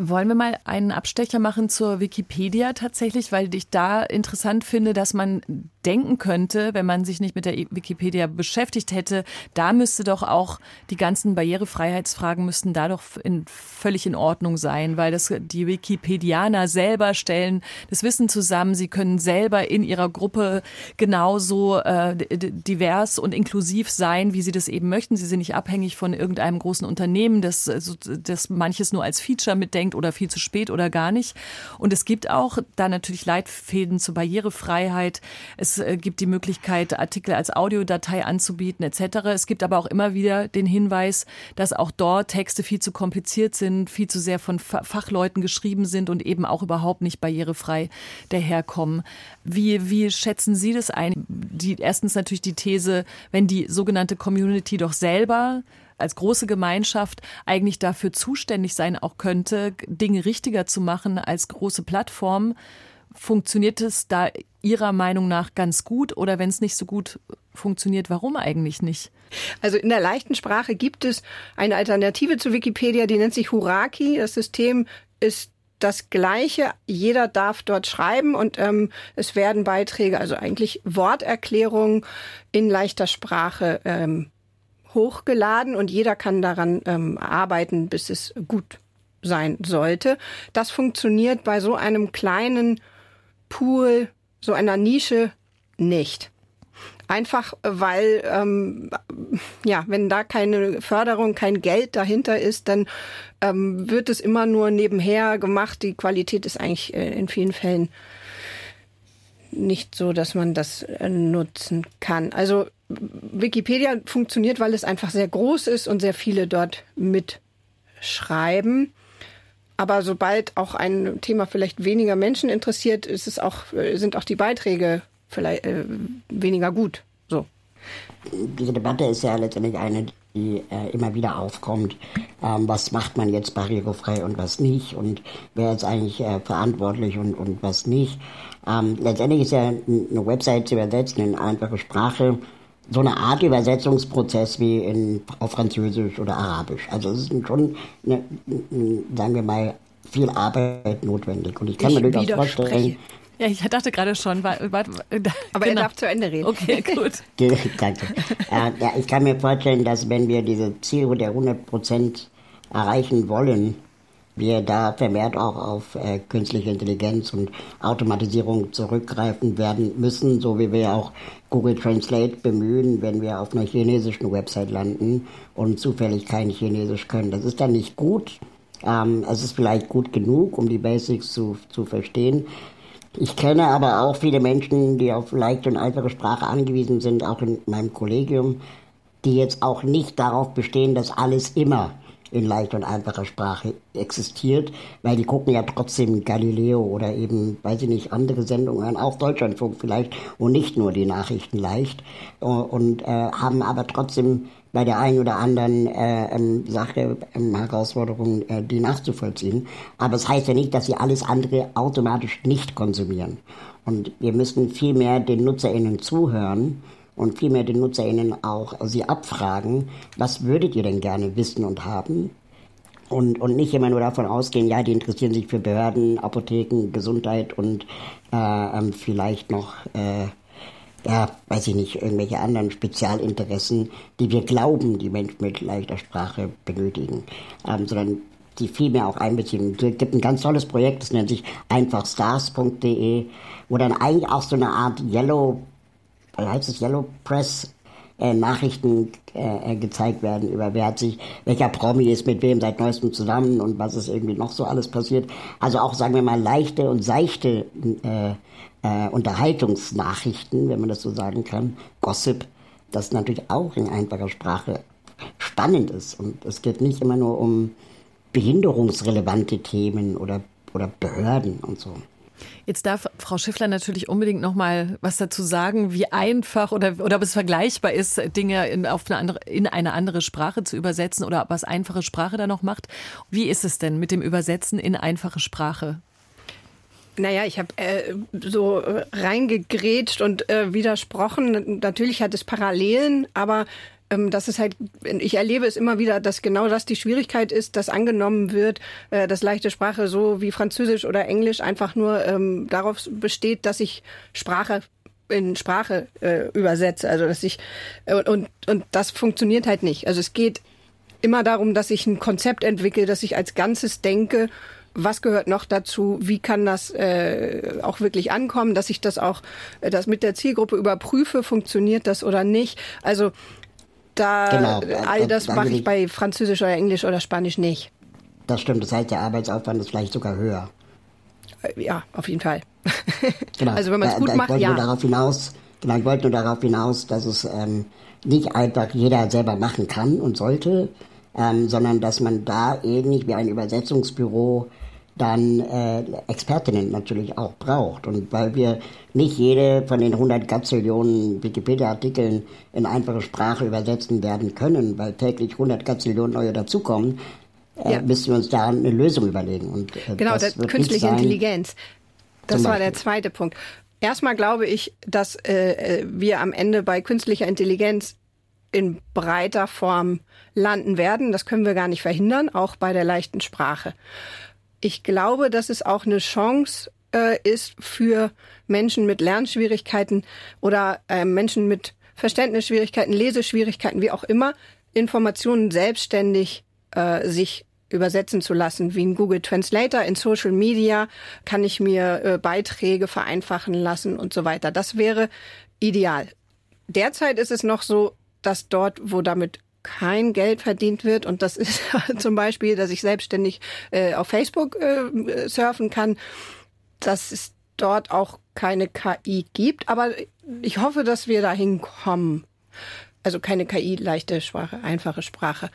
Wollen wir mal einen Abstecher machen zur Wikipedia tatsächlich, weil ich da interessant finde, dass man denken könnte, wenn man sich nicht mit der Wikipedia beschäftigt hätte, da müsste doch auch die ganzen Barrierefreiheitsfragen müssten da doch in, völlig in Ordnung sein, weil das die Wikipedianer selber stellen das Wissen zusammen, sie können selber in ihrer Gruppe genauso äh, divers und inklusiv sein, wie sie das eben möchten. Sie sind nicht abhängig von irgendeinem großen Unternehmen, das, das manches nur als Feature mitdenkt oder viel zu spät oder gar nicht. Und es gibt auch da natürlich Leitfäden zur Barrierefreiheit. Es es äh, gibt die Möglichkeit, Artikel als Audiodatei anzubieten etc. Es gibt aber auch immer wieder den Hinweis, dass auch dort Texte viel zu kompliziert sind, viel zu sehr von Fachleuten geschrieben sind und eben auch überhaupt nicht barrierefrei daherkommen. Wie, wie schätzen Sie das ein? Die, erstens natürlich die These, wenn die sogenannte Community doch selber als große Gemeinschaft eigentlich dafür zuständig sein auch könnte, Dinge richtiger zu machen als große Plattformen. Funktioniert es da Ihrer Meinung nach ganz gut oder wenn es nicht so gut funktioniert, warum eigentlich nicht? Also in der leichten Sprache gibt es eine Alternative zu Wikipedia, die nennt sich Huraki. Das System ist das Gleiche. Jeder darf dort schreiben und ähm, es werden Beiträge, also eigentlich Worterklärungen in leichter Sprache ähm, hochgeladen und jeder kann daran ähm, arbeiten, bis es gut sein sollte. Das funktioniert bei so einem kleinen Pool so einer Nische nicht. Einfach weil, ähm, ja, wenn da keine Förderung, kein Geld dahinter ist, dann ähm, wird es immer nur nebenher gemacht. Die Qualität ist eigentlich äh, in vielen Fällen nicht so, dass man das äh, nutzen kann. Also Wikipedia funktioniert, weil es einfach sehr groß ist und sehr viele dort mitschreiben. Aber sobald auch ein Thema vielleicht weniger Menschen interessiert, ist es auch, äh, sind auch die Beiträge vielleicht äh, weniger gut. So. Diese Debatte ist ja letztendlich eine, die äh, immer wieder aufkommt. Ähm, was macht man jetzt barrierefrei und was nicht? Und wer ist eigentlich äh, verantwortlich und, und was nicht? Ähm, letztendlich ist ja eine Website zu übersetzen in einfache Sprache so eine Art Übersetzungsprozess wie in, auf Französisch oder Arabisch. Also es ist schon, eine, sagen wir mal, viel Arbeit notwendig. Und ich kann ich mir durchaus vorstellen. Ja, ich dachte gerade schon. War, war, Aber genau. er darf zu Ende reden. Okay, gut. Danke. Äh, ja, ich kann mir vorstellen, dass wenn wir diese Ziele der 100 Prozent erreichen wollen, wir da vermehrt auch auf äh, künstliche Intelligenz und Automatisierung zurückgreifen werden müssen, so wie wir auch Google Translate bemühen, wenn wir auf einer chinesischen Website landen und zufällig kein Chinesisch können. Das ist dann nicht gut. Ähm, es ist vielleicht gut genug, um die Basics zu, zu verstehen. Ich kenne aber auch viele Menschen, die auf leichte und einfache Sprache angewiesen sind, auch in meinem Kollegium, die jetzt auch nicht darauf bestehen, dass alles immer in leicht und einfacher Sprache existiert, weil die gucken ja trotzdem Galileo oder eben, weiß ich nicht, andere Sendungen, auch Deutschlandfunk vielleicht und nicht nur die Nachrichten leicht und äh, haben aber trotzdem bei der einen oder anderen äh, ähm, Sache, ähm, Herausforderung, äh, die nachzuvollziehen. Aber es das heißt ja nicht, dass sie alles andere automatisch nicht konsumieren. Und wir müssen viel mehr den NutzerInnen zuhören und viel mehr den NutzerInnen auch sie abfragen, was würdet ihr denn gerne wissen und haben? Und, und nicht immer nur davon ausgehen, ja, die interessieren sich für Behörden, Apotheken, Gesundheit und äh, ähm, vielleicht noch äh, ja, weiß ich nicht, irgendwelche anderen Spezialinteressen, die wir glauben, die Menschen mit leichter Sprache benötigen, ähm, sondern die viel mehr auch einbeziehen. Es gibt ein ganz tolles Projekt, das nennt sich einfachstars.de, wo dann eigentlich auch so eine Art Yellow, es, Yellow Press äh, Nachrichten äh, gezeigt werden über wer hat sich, welcher Promi ist mit wem seit neuestem zusammen und was ist irgendwie noch so alles passiert. Also auch, sagen wir mal, leichte und seichte äh, äh, Unterhaltungsnachrichten, wenn man das so sagen kann, Gossip, das natürlich auch in einfacher Sprache spannend ist. Und es geht nicht immer nur um behinderungsrelevante Themen oder, oder Behörden und so. Jetzt darf Frau Schiffler natürlich unbedingt noch mal was dazu sagen, wie einfach oder, oder ob es vergleichbar ist, Dinge in, auf eine andere, in eine andere Sprache zu übersetzen oder was einfache Sprache da noch macht. Wie ist es denn mit dem Übersetzen in einfache Sprache? Naja, ich habe äh, so äh, reingegrätscht und äh, widersprochen. Natürlich hat es Parallelen, aber das ist halt, ich erlebe es immer wieder, dass genau das die Schwierigkeit ist, dass angenommen wird, äh, dass leichte Sprache so wie Französisch oder Englisch einfach nur ähm, darauf besteht, dass ich Sprache in Sprache äh, übersetze. Also dass ich äh, und, und das funktioniert halt nicht. Also es geht immer darum, dass ich ein Konzept entwickle, dass ich als Ganzes denke was gehört noch dazu? Wie kann das äh, auch wirklich ankommen, dass ich das auch, äh, das mit der Zielgruppe überprüfe, funktioniert das oder nicht? Also da genau, all das mache ich bei Französisch oder Englisch oder Spanisch nicht. Das stimmt. Das heißt, der Arbeitsaufwand ist vielleicht sogar höher. Äh, ja, auf jeden Fall. Genau. Also wenn man es gut da, macht, ja. Nur darauf hinaus, genau, ich wollte nur darauf hinaus, dass es ähm, nicht einfach jeder selber machen kann und sollte, ähm, sondern dass man da ähnlich wie ein Übersetzungsbüro dann äh, Expertinnen natürlich auch braucht. Und weil wir nicht jede von den 100 Gazillionen Wikipedia-Artikeln in einfache Sprache übersetzen werden können, weil täglich 100 Gazillionen neue dazukommen, äh, ja. müssen wir uns da eine Lösung überlegen. Und, äh, genau, das künstliche sein, Intelligenz. Das war der zweite Punkt. Erstmal glaube ich, dass äh, wir am Ende bei künstlicher Intelligenz in breiter Form landen werden. Das können wir gar nicht verhindern, auch bei der leichten Sprache ich glaube, dass es auch eine Chance äh, ist für Menschen mit Lernschwierigkeiten oder äh, Menschen mit Verständnisschwierigkeiten, Leseschwierigkeiten, wie auch immer, Informationen selbstständig äh, sich übersetzen zu lassen, wie ein Google Translator in Social Media kann ich mir äh, Beiträge vereinfachen lassen und so weiter. Das wäre ideal. Derzeit ist es noch so, dass dort, wo damit kein Geld verdient wird. Und das ist zum Beispiel, dass ich selbstständig äh, auf Facebook äh, surfen kann, dass es dort auch keine KI gibt. Aber ich hoffe, dass wir dahin kommen. Also keine KI, leichte Sprache, einfache Sprache.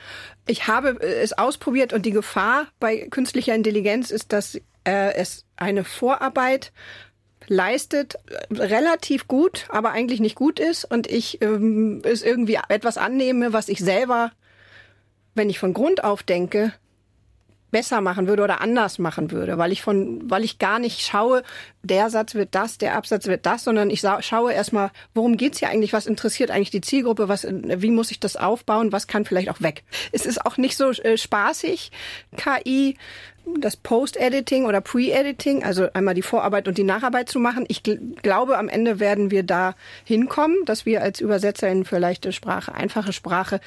Ich habe äh, es ausprobiert und die Gefahr bei künstlicher Intelligenz ist, dass äh, es eine Vorarbeit leistet, relativ gut, aber eigentlich nicht gut ist und ich ähm, es irgendwie etwas annehme, was ich selber, wenn ich von Grund auf denke, besser machen würde oder anders machen würde, weil ich von, weil ich gar nicht schaue, der Satz wird das, der Absatz wird das, sondern ich schaue erstmal, worum geht's hier eigentlich, was interessiert eigentlich die Zielgruppe, was, wie muss ich das aufbauen, was kann vielleicht auch weg. Es ist auch nicht so äh, spaßig, KI, das Post-Editing oder Pre-Editing, also einmal die Vorarbeit und die Nacharbeit zu machen. Ich gl glaube, am Ende werden wir da hinkommen, dass wir als Übersetzerin für leichte Sprache, einfache Sprache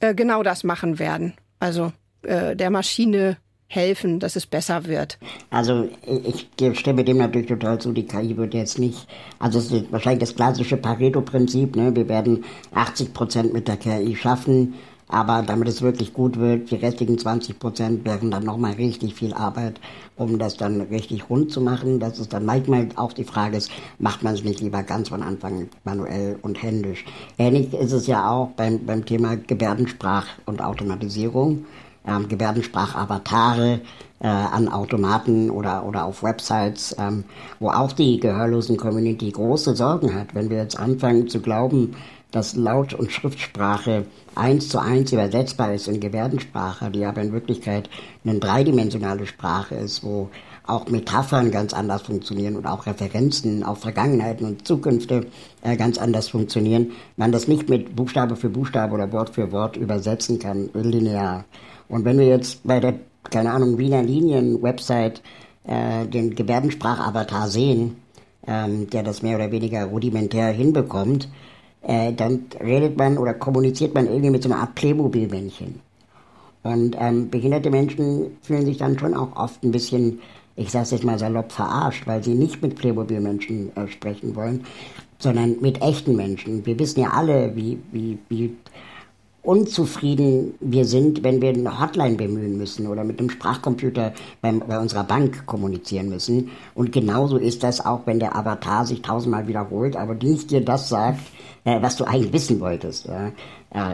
äh, genau das machen werden. Also äh, der Maschine helfen, dass es besser wird. Also ich, ich stimme dem natürlich total zu, die KI wird jetzt nicht, also es ist wahrscheinlich das klassische Pareto-Prinzip, ne? wir werden 80 Prozent mit der KI schaffen, aber damit es wirklich gut wird, die restlichen 20 Prozent wären dann nochmal richtig viel Arbeit, um das dann richtig rund zu machen. Das ist dann manchmal auch die Frage ist, macht man es nicht lieber ganz von Anfang manuell und händisch. Ähnlich ist es ja auch beim, beim Thema Gebärdensprach und Automatisierung ähm, Gebärdensprachavatare äh, an Automaten oder, oder auf Websites, ähm, wo auch die gehörlosen Community große Sorgen hat. Wenn wir jetzt anfangen zu glauben, dass Laut- und Schriftsprache eins zu eins übersetzbar ist in Gebärdensprache, die aber in Wirklichkeit eine dreidimensionale Sprache ist, wo auch Metaphern ganz anders funktionieren und auch Referenzen auf Vergangenheiten und Zukünfte äh, ganz anders funktionieren, man das nicht mit Buchstabe für Buchstabe oder Wort für Wort übersetzen kann, linear. Und wenn wir jetzt bei der, keine Ahnung, Wiener Linien-Website äh, den Gebärdensprachavatar sehen, ähm, der das mehr oder weniger rudimentär hinbekommt, äh, dann redet man oder kommuniziert man irgendwie mit so einer Art Playmobil-Männchen. Und ähm, behinderte Menschen fühlen sich dann schon auch oft ein bisschen, ich sage jetzt mal salopp, verarscht, weil sie nicht mit Playmobil-Menschen äh, sprechen wollen, sondern mit echten Menschen. Wir wissen ja alle, wie, wie, wie unzufrieden wir sind, wenn wir eine Hotline bemühen müssen oder mit einem Sprachcomputer beim, bei unserer Bank kommunizieren müssen. Und genauso ist das auch, wenn der Avatar sich tausendmal wiederholt, aber nicht dir das sagt, äh, was du eigentlich wissen wolltest äh,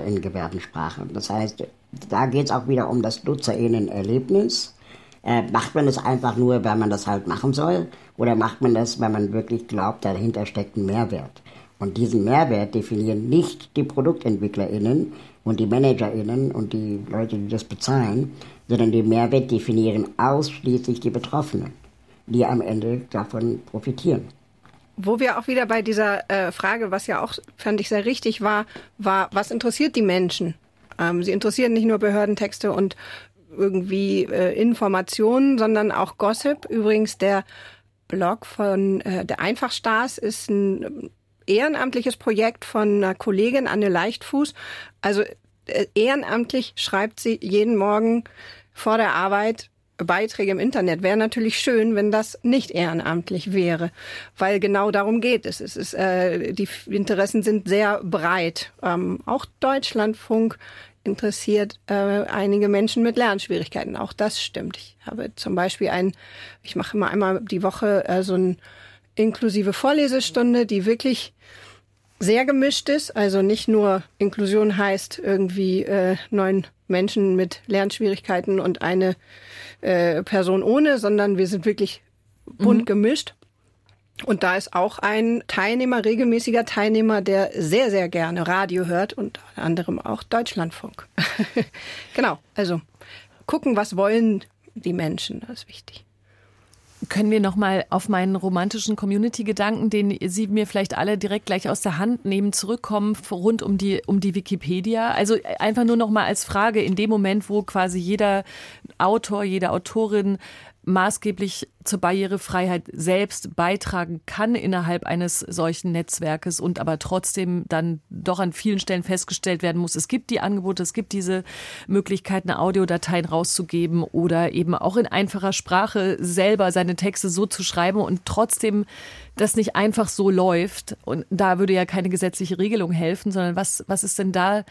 in Gebärdensprache. Das heißt, da geht es auch wieder um das Nutzerinnenerlebnis. Äh, macht man das einfach nur, weil man das halt machen soll? Oder macht man das, weil man wirklich glaubt, dahinter steckt ein Mehrwert? Und diesen Mehrwert definieren nicht die ProduktentwicklerInnen, und die ManagerInnen und die Leute, die das bezahlen, sondern den Mehrwert definieren ausschließlich die Betroffenen, die am Ende davon profitieren. Wo wir auch wieder bei dieser äh, Frage, was ja auch, fand ich sehr richtig war, war, was interessiert die Menschen? Ähm, sie interessieren nicht nur Behördentexte und irgendwie äh, Informationen, sondern auch Gossip. Übrigens, der Blog von äh, der Einfachstars ist ein ehrenamtliches Projekt von einer Kollegin Anne Leichtfuß. Also äh, ehrenamtlich schreibt sie jeden Morgen vor der Arbeit Beiträge im Internet. Wäre natürlich schön, wenn das nicht ehrenamtlich wäre, weil genau darum geht es. es ist, äh, die Interessen sind sehr breit. Ähm, auch Deutschlandfunk interessiert äh, einige Menschen mit Lernschwierigkeiten. Auch das stimmt. Ich habe zum Beispiel ein, ich mache immer einmal die Woche äh, so ein inklusive Vorlesestunde, die wirklich sehr gemischt ist. Also nicht nur Inklusion heißt irgendwie äh, neun Menschen mit Lernschwierigkeiten und eine äh, Person ohne, sondern wir sind wirklich bunt mhm. gemischt. Und da ist auch ein Teilnehmer, regelmäßiger Teilnehmer, der sehr, sehr gerne Radio hört, unter anderem auch Deutschlandfunk. genau, also gucken, was wollen die Menschen, das ist wichtig. Können wir noch mal auf meinen romantischen Community-Gedanken, den Sie mir vielleicht alle direkt gleich aus der Hand nehmen, zurückkommen rund um die um die Wikipedia? Also einfach nur noch mal als Frage in dem Moment, wo quasi jeder Autor, jede Autorin maßgeblich zur Barrierefreiheit selbst beitragen kann innerhalb eines solchen Netzwerkes und aber trotzdem dann doch an vielen Stellen festgestellt werden muss, es gibt die Angebote, es gibt diese Möglichkeiten, Audiodateien rauszugeben oder eben auch in einfacher Sprache selber seine Texte so zu schreiben und trotzdem das nicht einfach so läuft. Und da würde ja keine gesetzliche Regelung helfen, sondern was, was ist denn da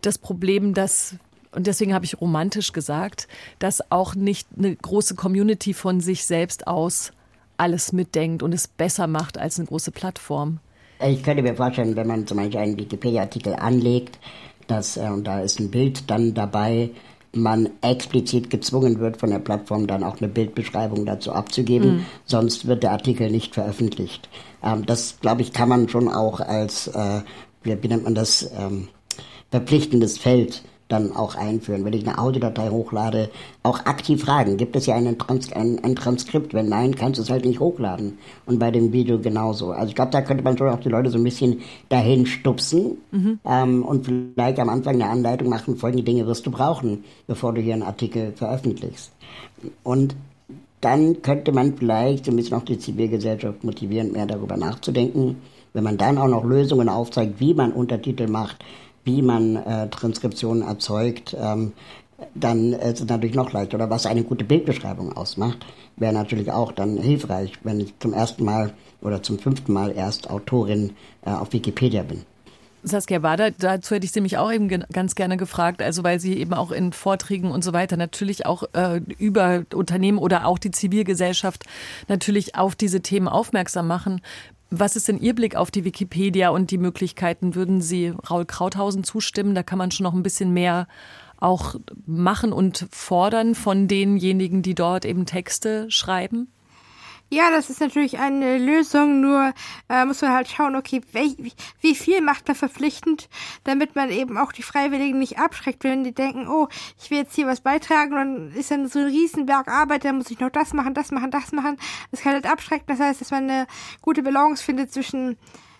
das Problem, dass und deswegen habe ich romantisch gesagt, dass auch nicht eine große Community von sich selbst aus alles mitdenkt und es besser macht als eine große Plattform. Ich könnte mir vorstellen, wenn man zum Beispiel einen Wikipedia-Artikel anlegt, dass, äh, und da ist ein Bild dann dabei, man explizit gezwungen wird, von der Plattform dann auch eine Bildbeschreibung dazu abzugeben, mhm. sonst wird der Artikel nicht veröffentlicht. Ähm, das, glaube ich, kann man schon auch als, äh, wie, wie nennt man das, ähm, verpflichtendes Feld dann auch einführen. Wenn ich eine Audiodatei hochlade, auch aktiv fragen, gibt es ja einen Trans ein, ein, Transkript? Wenn nein, kannst du es halt nicht hochladen. Und bei dem Video genauso. Also ich glaube, da könnte man schon auch die Leute so ein bisschen dahin stupsen mhm. ähm, und vielleicht am Anfang eine Anleitung machen, folgende Dinge wirst du brauchen, bevor du hier einen Artikel veröffentlichst. Und dann könnte man vielleicht so ein bisschen auch die Zivilgesellschaft motivieren, mehr darüber nachzudenken. Wenn man dann auch noch Lösungen aufzeigt, wie man Untertitel macht, wie man äh, Transkriptionen erzeugt, ähm, dann ist es natürlich noch leichter. Oder was eine gute Bildbeschreibung ausmacht, wäre natürlich auch dann hilfreich, wenn ich zum ersten Mal oder zum fünften Mal erst Autorin äh, auf Wikipedia bin. Saskia Bader, dazu hätte ich Sie mich auch eben ganz gerne gefragt, also weil Sie eben auch in Vorträgen und so weiter natürlich auch äh, über Unternehmen oder auch die Zivilgesellschaft natürlich auf diese Themen aufmerksam machen. Was ist denn Ihr Blick auf die Wikipedia und die Möglichkeiten? Würden Sie Raul Krauthausen zustimmen? Da kann man schon noch ein bisschen mehr auch machen und fordern von denjenigen, die dort eben Texte schreiben? Ja, das ist natürlich eine Lösung, nur äh, muss man halt schauen, okay, wie, wie viel macht man verpflichtend, damit man eben auch die Freiwilligen nicht abschreckt, wenn die denken, oh, ich will jetzt hier was beitragen, dann ist dann so ein Riesenberg Arbeit, dann muss ich noch das machen, das machen, das machen. Das kann halt abschrecken, das heißt, dass man eine gute Balance findet zwischen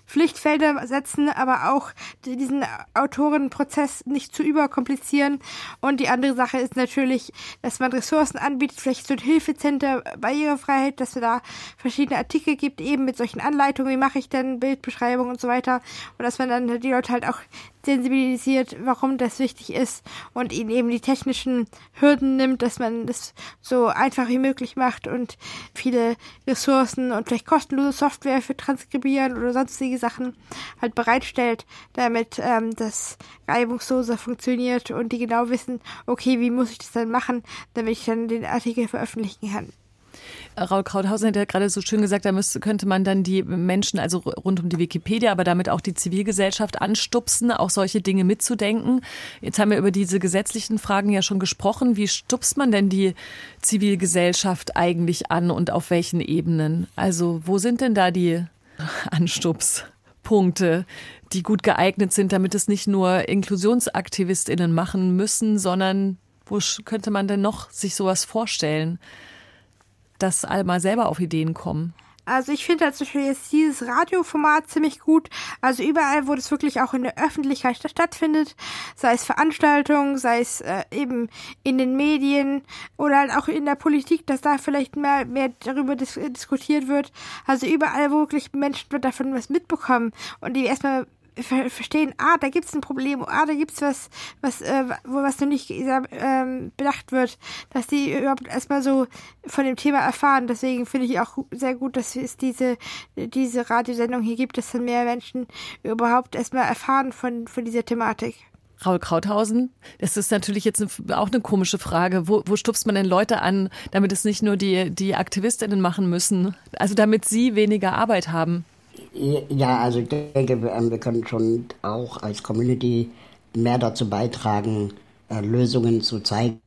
Pflichtfelder setzen, aber auch diesen Autorenprozess nicht zu überkomplizieren. Und die andere Sache ist natürlich, dass man Ressourcen anbietet, vielleicht so ein Hilfecenter Barrierefreiheit, dass es da verschiedene Artikel gibt, eben mit solchen Anleitungen, wie mache ich denn Bildbeschreibung und so weiter. Und dass man dann die Leute halt auch sensibilisiert, warum das wichtig ist und ihnen eben die technischen Hürden nimmt, dass man das so einfach wie möglich macht und viele Ressourcen und vielleicht kostenlose Software für Transkribieren oder sonstige Sachen halt bereitstellt, damit ähm, das reibungsloser funktioniert und die genau wissen, okay, wie muss ich das dann machen, damit ich dann den Artikel veröffentlichen kann. Raul Krauthausen hat ja gerade so schön gesagt, da müsste, könnte man dann die Menschen, also rund um die Wikipedia, aber damit auch die Zivilgesellschaft anstupsen, auch solche Dinge mitzudenken. Jetzt haben wir über diese gesetzlichen Fragen ja schon gesprochen. Wie stupst man denn die Zivilgesellschaft eigentlich an und auf welchen Ebenen? Also wo sind denn da die Anstupspunkte, die gut geeignet sind, damit es nicht nur InklusionsaktivistInnen machen müssen, sondern wo könnte man denn noch sich sowas vorstellen? Dass alle mal selber auf Ideen kommen? Also ich finde zum Beispiel jetzt dieses Radioformat ziemlich gut. Also überall, wo das wirklich auch in der Öffentlichkeit stattfindet, sei es Veranstaltungen, sei es äh, eben in den Medien oder halt auch in der Politik, dass da vielleicht mehr, mehr darüber dis diskutiert wird. Also überall, wo wirklich Menschen davon was mitbekommen und die erstmal ver verstehen, ah, da gibt's ein Problem, ah, da gibt's was, was, äh, wo was noch nicht ähm, bedacht wird, dass die überhaupt erstmal so von dem Thema erfahren. Deswegen finde ich auch sehr gut, dass es diese, diese Radiosendung hier gibt, dass dann mehr Menschen überhaupt erstmal erfahren von, von dieser Thematik. Raul Krauthausen, das ist natürlich jetzt auch eine komische Frage. Wo, wo stupst man denn Leute an, damit es nicht nur die, die AktivistInnen machen müssen, also damit sie weniger Arbeit haben? Ja, also ich denke, wir, ähm, wir können schon auch als Community mehr dazu beitragen, äh, Lösungen zu zeigen.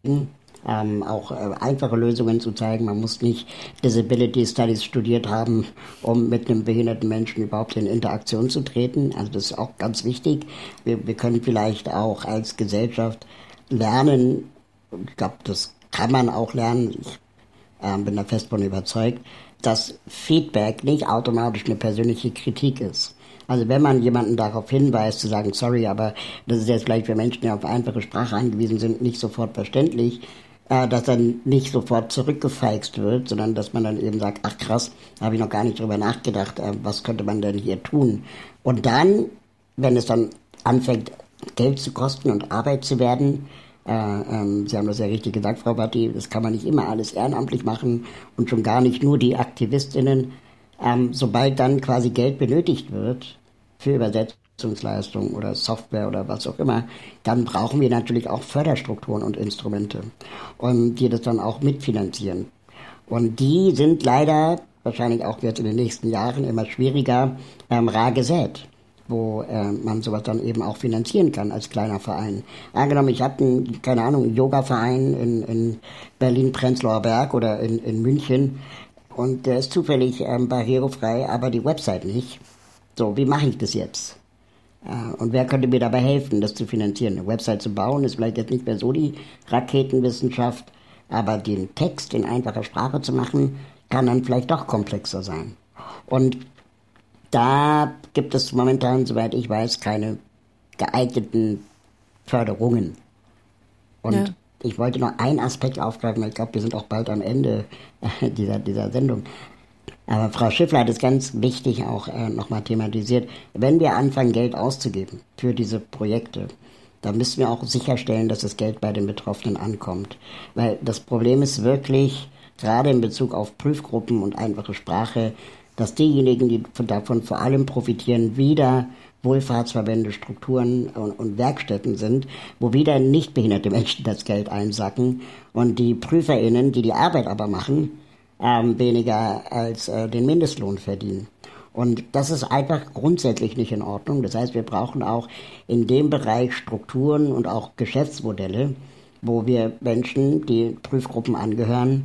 Ähm, auch äh, einfache Lösungen zu zeigen. Man muss nicht Disability Studies studiert haben, um mit einem behinderten Menschen überhaupt in Interaktion zu treten. Also das ist auch ganz wichtig. Wir, wir können vielleicht auch als Gesellschaft lernen, ich glaube, das kann man auch lernen, ich äh, bin da fest von überzeugt, dass Feedback nicht automatisch eine persönliche Kritik ist. Also wenn man jemanden darauf hinweist, zu sagen, sorry, aber das ist jetzt vielleicht für Menschen, die auf einfache Sprache angewiesen sind, nicht sofort verständlich, äh, dass dann nicht sofort zurückgefeixt wird, sondern dass man dann eben sagt, ach krass, habe ich noch gar nicht drüber nachgedacht, äh, was könnte man denn hier tun? Und dann, wenn es dann anfängt, Geld zu kosten und Arbeit zu werden, äh, ähm, Sie haben das ja richtig gesagt, Frau Batti, das kann man nicht immer alles ehrenamtlich machen und schon gar nicht nur die AktivistInnen. Ähm, sobald dann quasi Geld benötigt wird für Übersetzungsleistungen oder Software oder was auch immer, dann brauchen wir natürlich auch Förderstrukturen und Instrumente, und die das dann auch mitfinanzieren. Und die sind leider wahrscheinlich auch jetzt in den nächsten Jahren immer schwieriger ähm, rar gesät wo äh, man sowas dann eben auch finanzieren kann als kleiner Verein. Angenommen, ich habe einen, keine Ahnung, Yoga-Verein in, in Berlin-Prenzlauer Berg oder in, in München und der ist zufällig ähm, barrierefrei, aber die Website nicht. So, wie mache ich das jetzt? Äh, und wer könnte mir dabei helfen, das zu finanzieren? Eine Website zu bauen ist vielleicht jetzt nicht mehr so die Raketenwissenschaft, aber den Text in einfacher Sprache zu machen, kann dann vielleicht doch komplexer sein. Und da gibt es momentan, soweit ich weiß, keine geeigneten Förderungen. Und ja. ich wollte noch einen Aspekt aufgreifen, weil ich glaube, wir sind auch bald am Ende dieser, dieser Sendung. Aber Frau Schiffler hat es ganz wichtig auch äh, nochmal thematisiert. Wenn wir anfangen, Geld auszugeben für diese Projekte, dann müssen wir auch sicherstellen, dass das Geld bei den Betroffenen ankommt. Weil das Problem ist wirklich, gerade in Bezug auf Prüfgruppen und einfache Sprache, dass diejenigen, die davon vor allem profitieren, wieder Wohlfahrtsverbände, Strukturen und, und, Werkstätten sind, wo wieder nicht behinderte Menschen das Geld einsacken und die PrüferInnen, die die Arbeit aber machen, ähm, weniger als äh, den Mindestlohn verdienen. Und das ist einfach grundsätzlich nicht in Ordnung. Das heißt, wir brauchen auch in dem Bereich Strukturen und auch Geschäftsmodelle, wo wir Menschen, die Prüfgruppen angehören,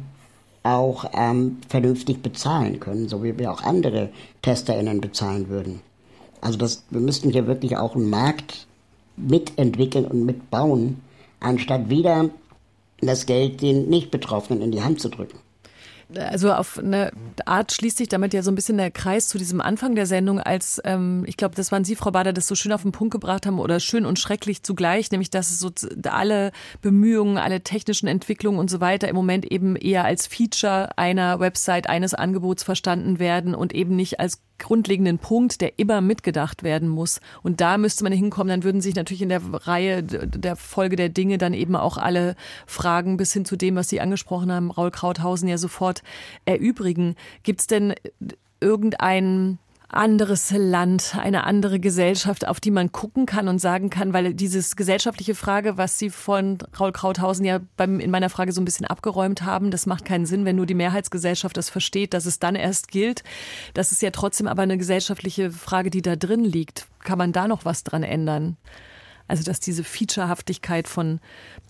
auch ähm, vernünftig bezahlen können, so wie wir auch andere TesterInnen bezahlen würden. Also das, wir müssten hier wirklich auch einen Markt mitentwickeln und mitbauen, anstatt wieder das Geld den Nicht-Betroffenen in die Hand zu drücken also auf eine Art schließt sich damit ja so ein bisschen der Kreis zu diesem Anfang der Sendung, als ähm, ich glaube, das waren Sie, Frau Bader, das so schön auf den Punkt gebracht haben oder schön und schrecklich zugleich, nämlich dass es so alle Bemühungen, alle technischen Entwicklungen und so weiter im Moment eben eher als Feature einer Website, eines Angebots verstanden werden und eben nicht als grundlegenden Punkt, der immer mitgedacht werden muss. Und da müsste man hinkommen, dann würden sich natürlich in der Reihe der Folge der Dinge dann eben auch alle Fragen bis hin zu dem, was Sie angesprochen haben, Raul Krauthausen ja sofort erübrigen. Gibt es denn irgendein anderes Land, eine andere Gesellschaft, auf die man gucken kann und sagen kann, weil dieses gesellschaftliche Frage, was Sie von Raul Krauthausen ja beim, in meiner Frage so ein bisschen abgeräumt haben, das macht keinen Sinn, wenn nur die Mehrheitsgesellschaft das versteht, dass es dann erst gilt. Das ist ja trotzdem aber eine gesellschaftliche Frage, die da drin liegt. Kann man da noch was dran ändern? Also, dass diese Featurehaftigkeit von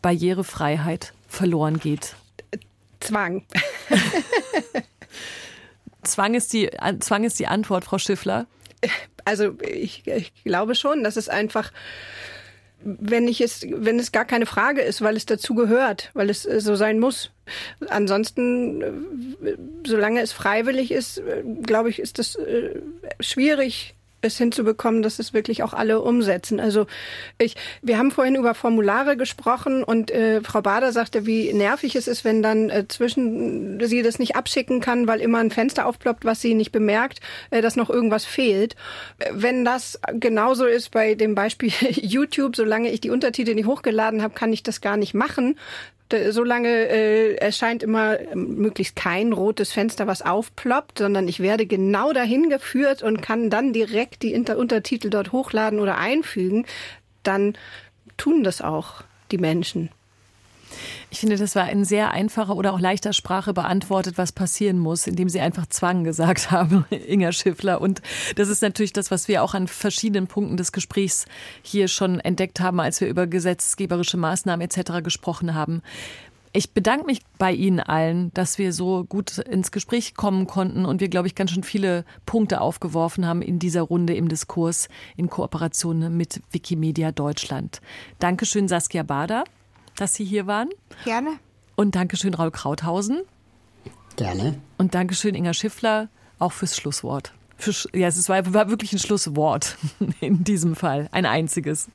Barrierefreiheit verloren geht. Zwang. Zwang ist die, Zwang ist die Antwort, Frau Schiffler? Also ich, ich glaube schon, dass es einfach wenn ich es, wenn es gar keine Frage ist, weil es dazu gehört, weil es äh, so sein muss. Ansonsten, äh, solange es freiwillig ist, äh, glaube ich, ist das schwierig, es hinzubekommen, dass es wirklich auch alle umsetzen. Also ich, wir haben vorhin über Formulare gesprochen und äh, Frau Bader sagte, wie nervig es ist, wenn dann äh, zwischen sie das nicht abschicken kann, weil immer ein Fenster aufploppt, was sie nicht bemerkt, äh, dass noch irgendwas fehlt. Wenn das genauso ist bei dem Beispiel YouTube, solange ich die Untertitel nicht hochgeladen habe, kann ich das gar nicht machen solange äh, erscheint immer ähm, möglichst kein rotes Fenster, was aufploppt, sondern ich werde genau dahin geführt und kann dann direkt die Inter Untertitel dort hochladen oder einfügen, dann tun das auch die Menschen. Ich finde, das war in sehr einfacher oder auch leichter Sprache beantwortet, was passieren muss, indem Sie einfach Zwang gesagt haben, Inga Schiffler. Und das ist natürlich das, was wir auch an verschiedenen Punkten des Gesprächs hier schon entdeckt haben, als wir über gesetzgeberische Maßnahmen etc. gesprochen haben. Ich bedanke mich bei Ihnen allen, dass wir so gut ins Gespräch kommen konnten und wir, glaube ich, ganz schön viele Punkte aufgeworfen haben in dieser Runde im Diskurs in Kooperation mit Wikimedia Deutschland. Dankeschön, Saskia Bader dass Sie hier waren. Gerne. Und Dankeschön, Raul Krauthausen. Gerne. Und Dankeschön, Inga Schiffler, auch fürs Schlusswort. Für, ja, es war, war wirklich ein Schlusswort in diesem Fall, ein einziges.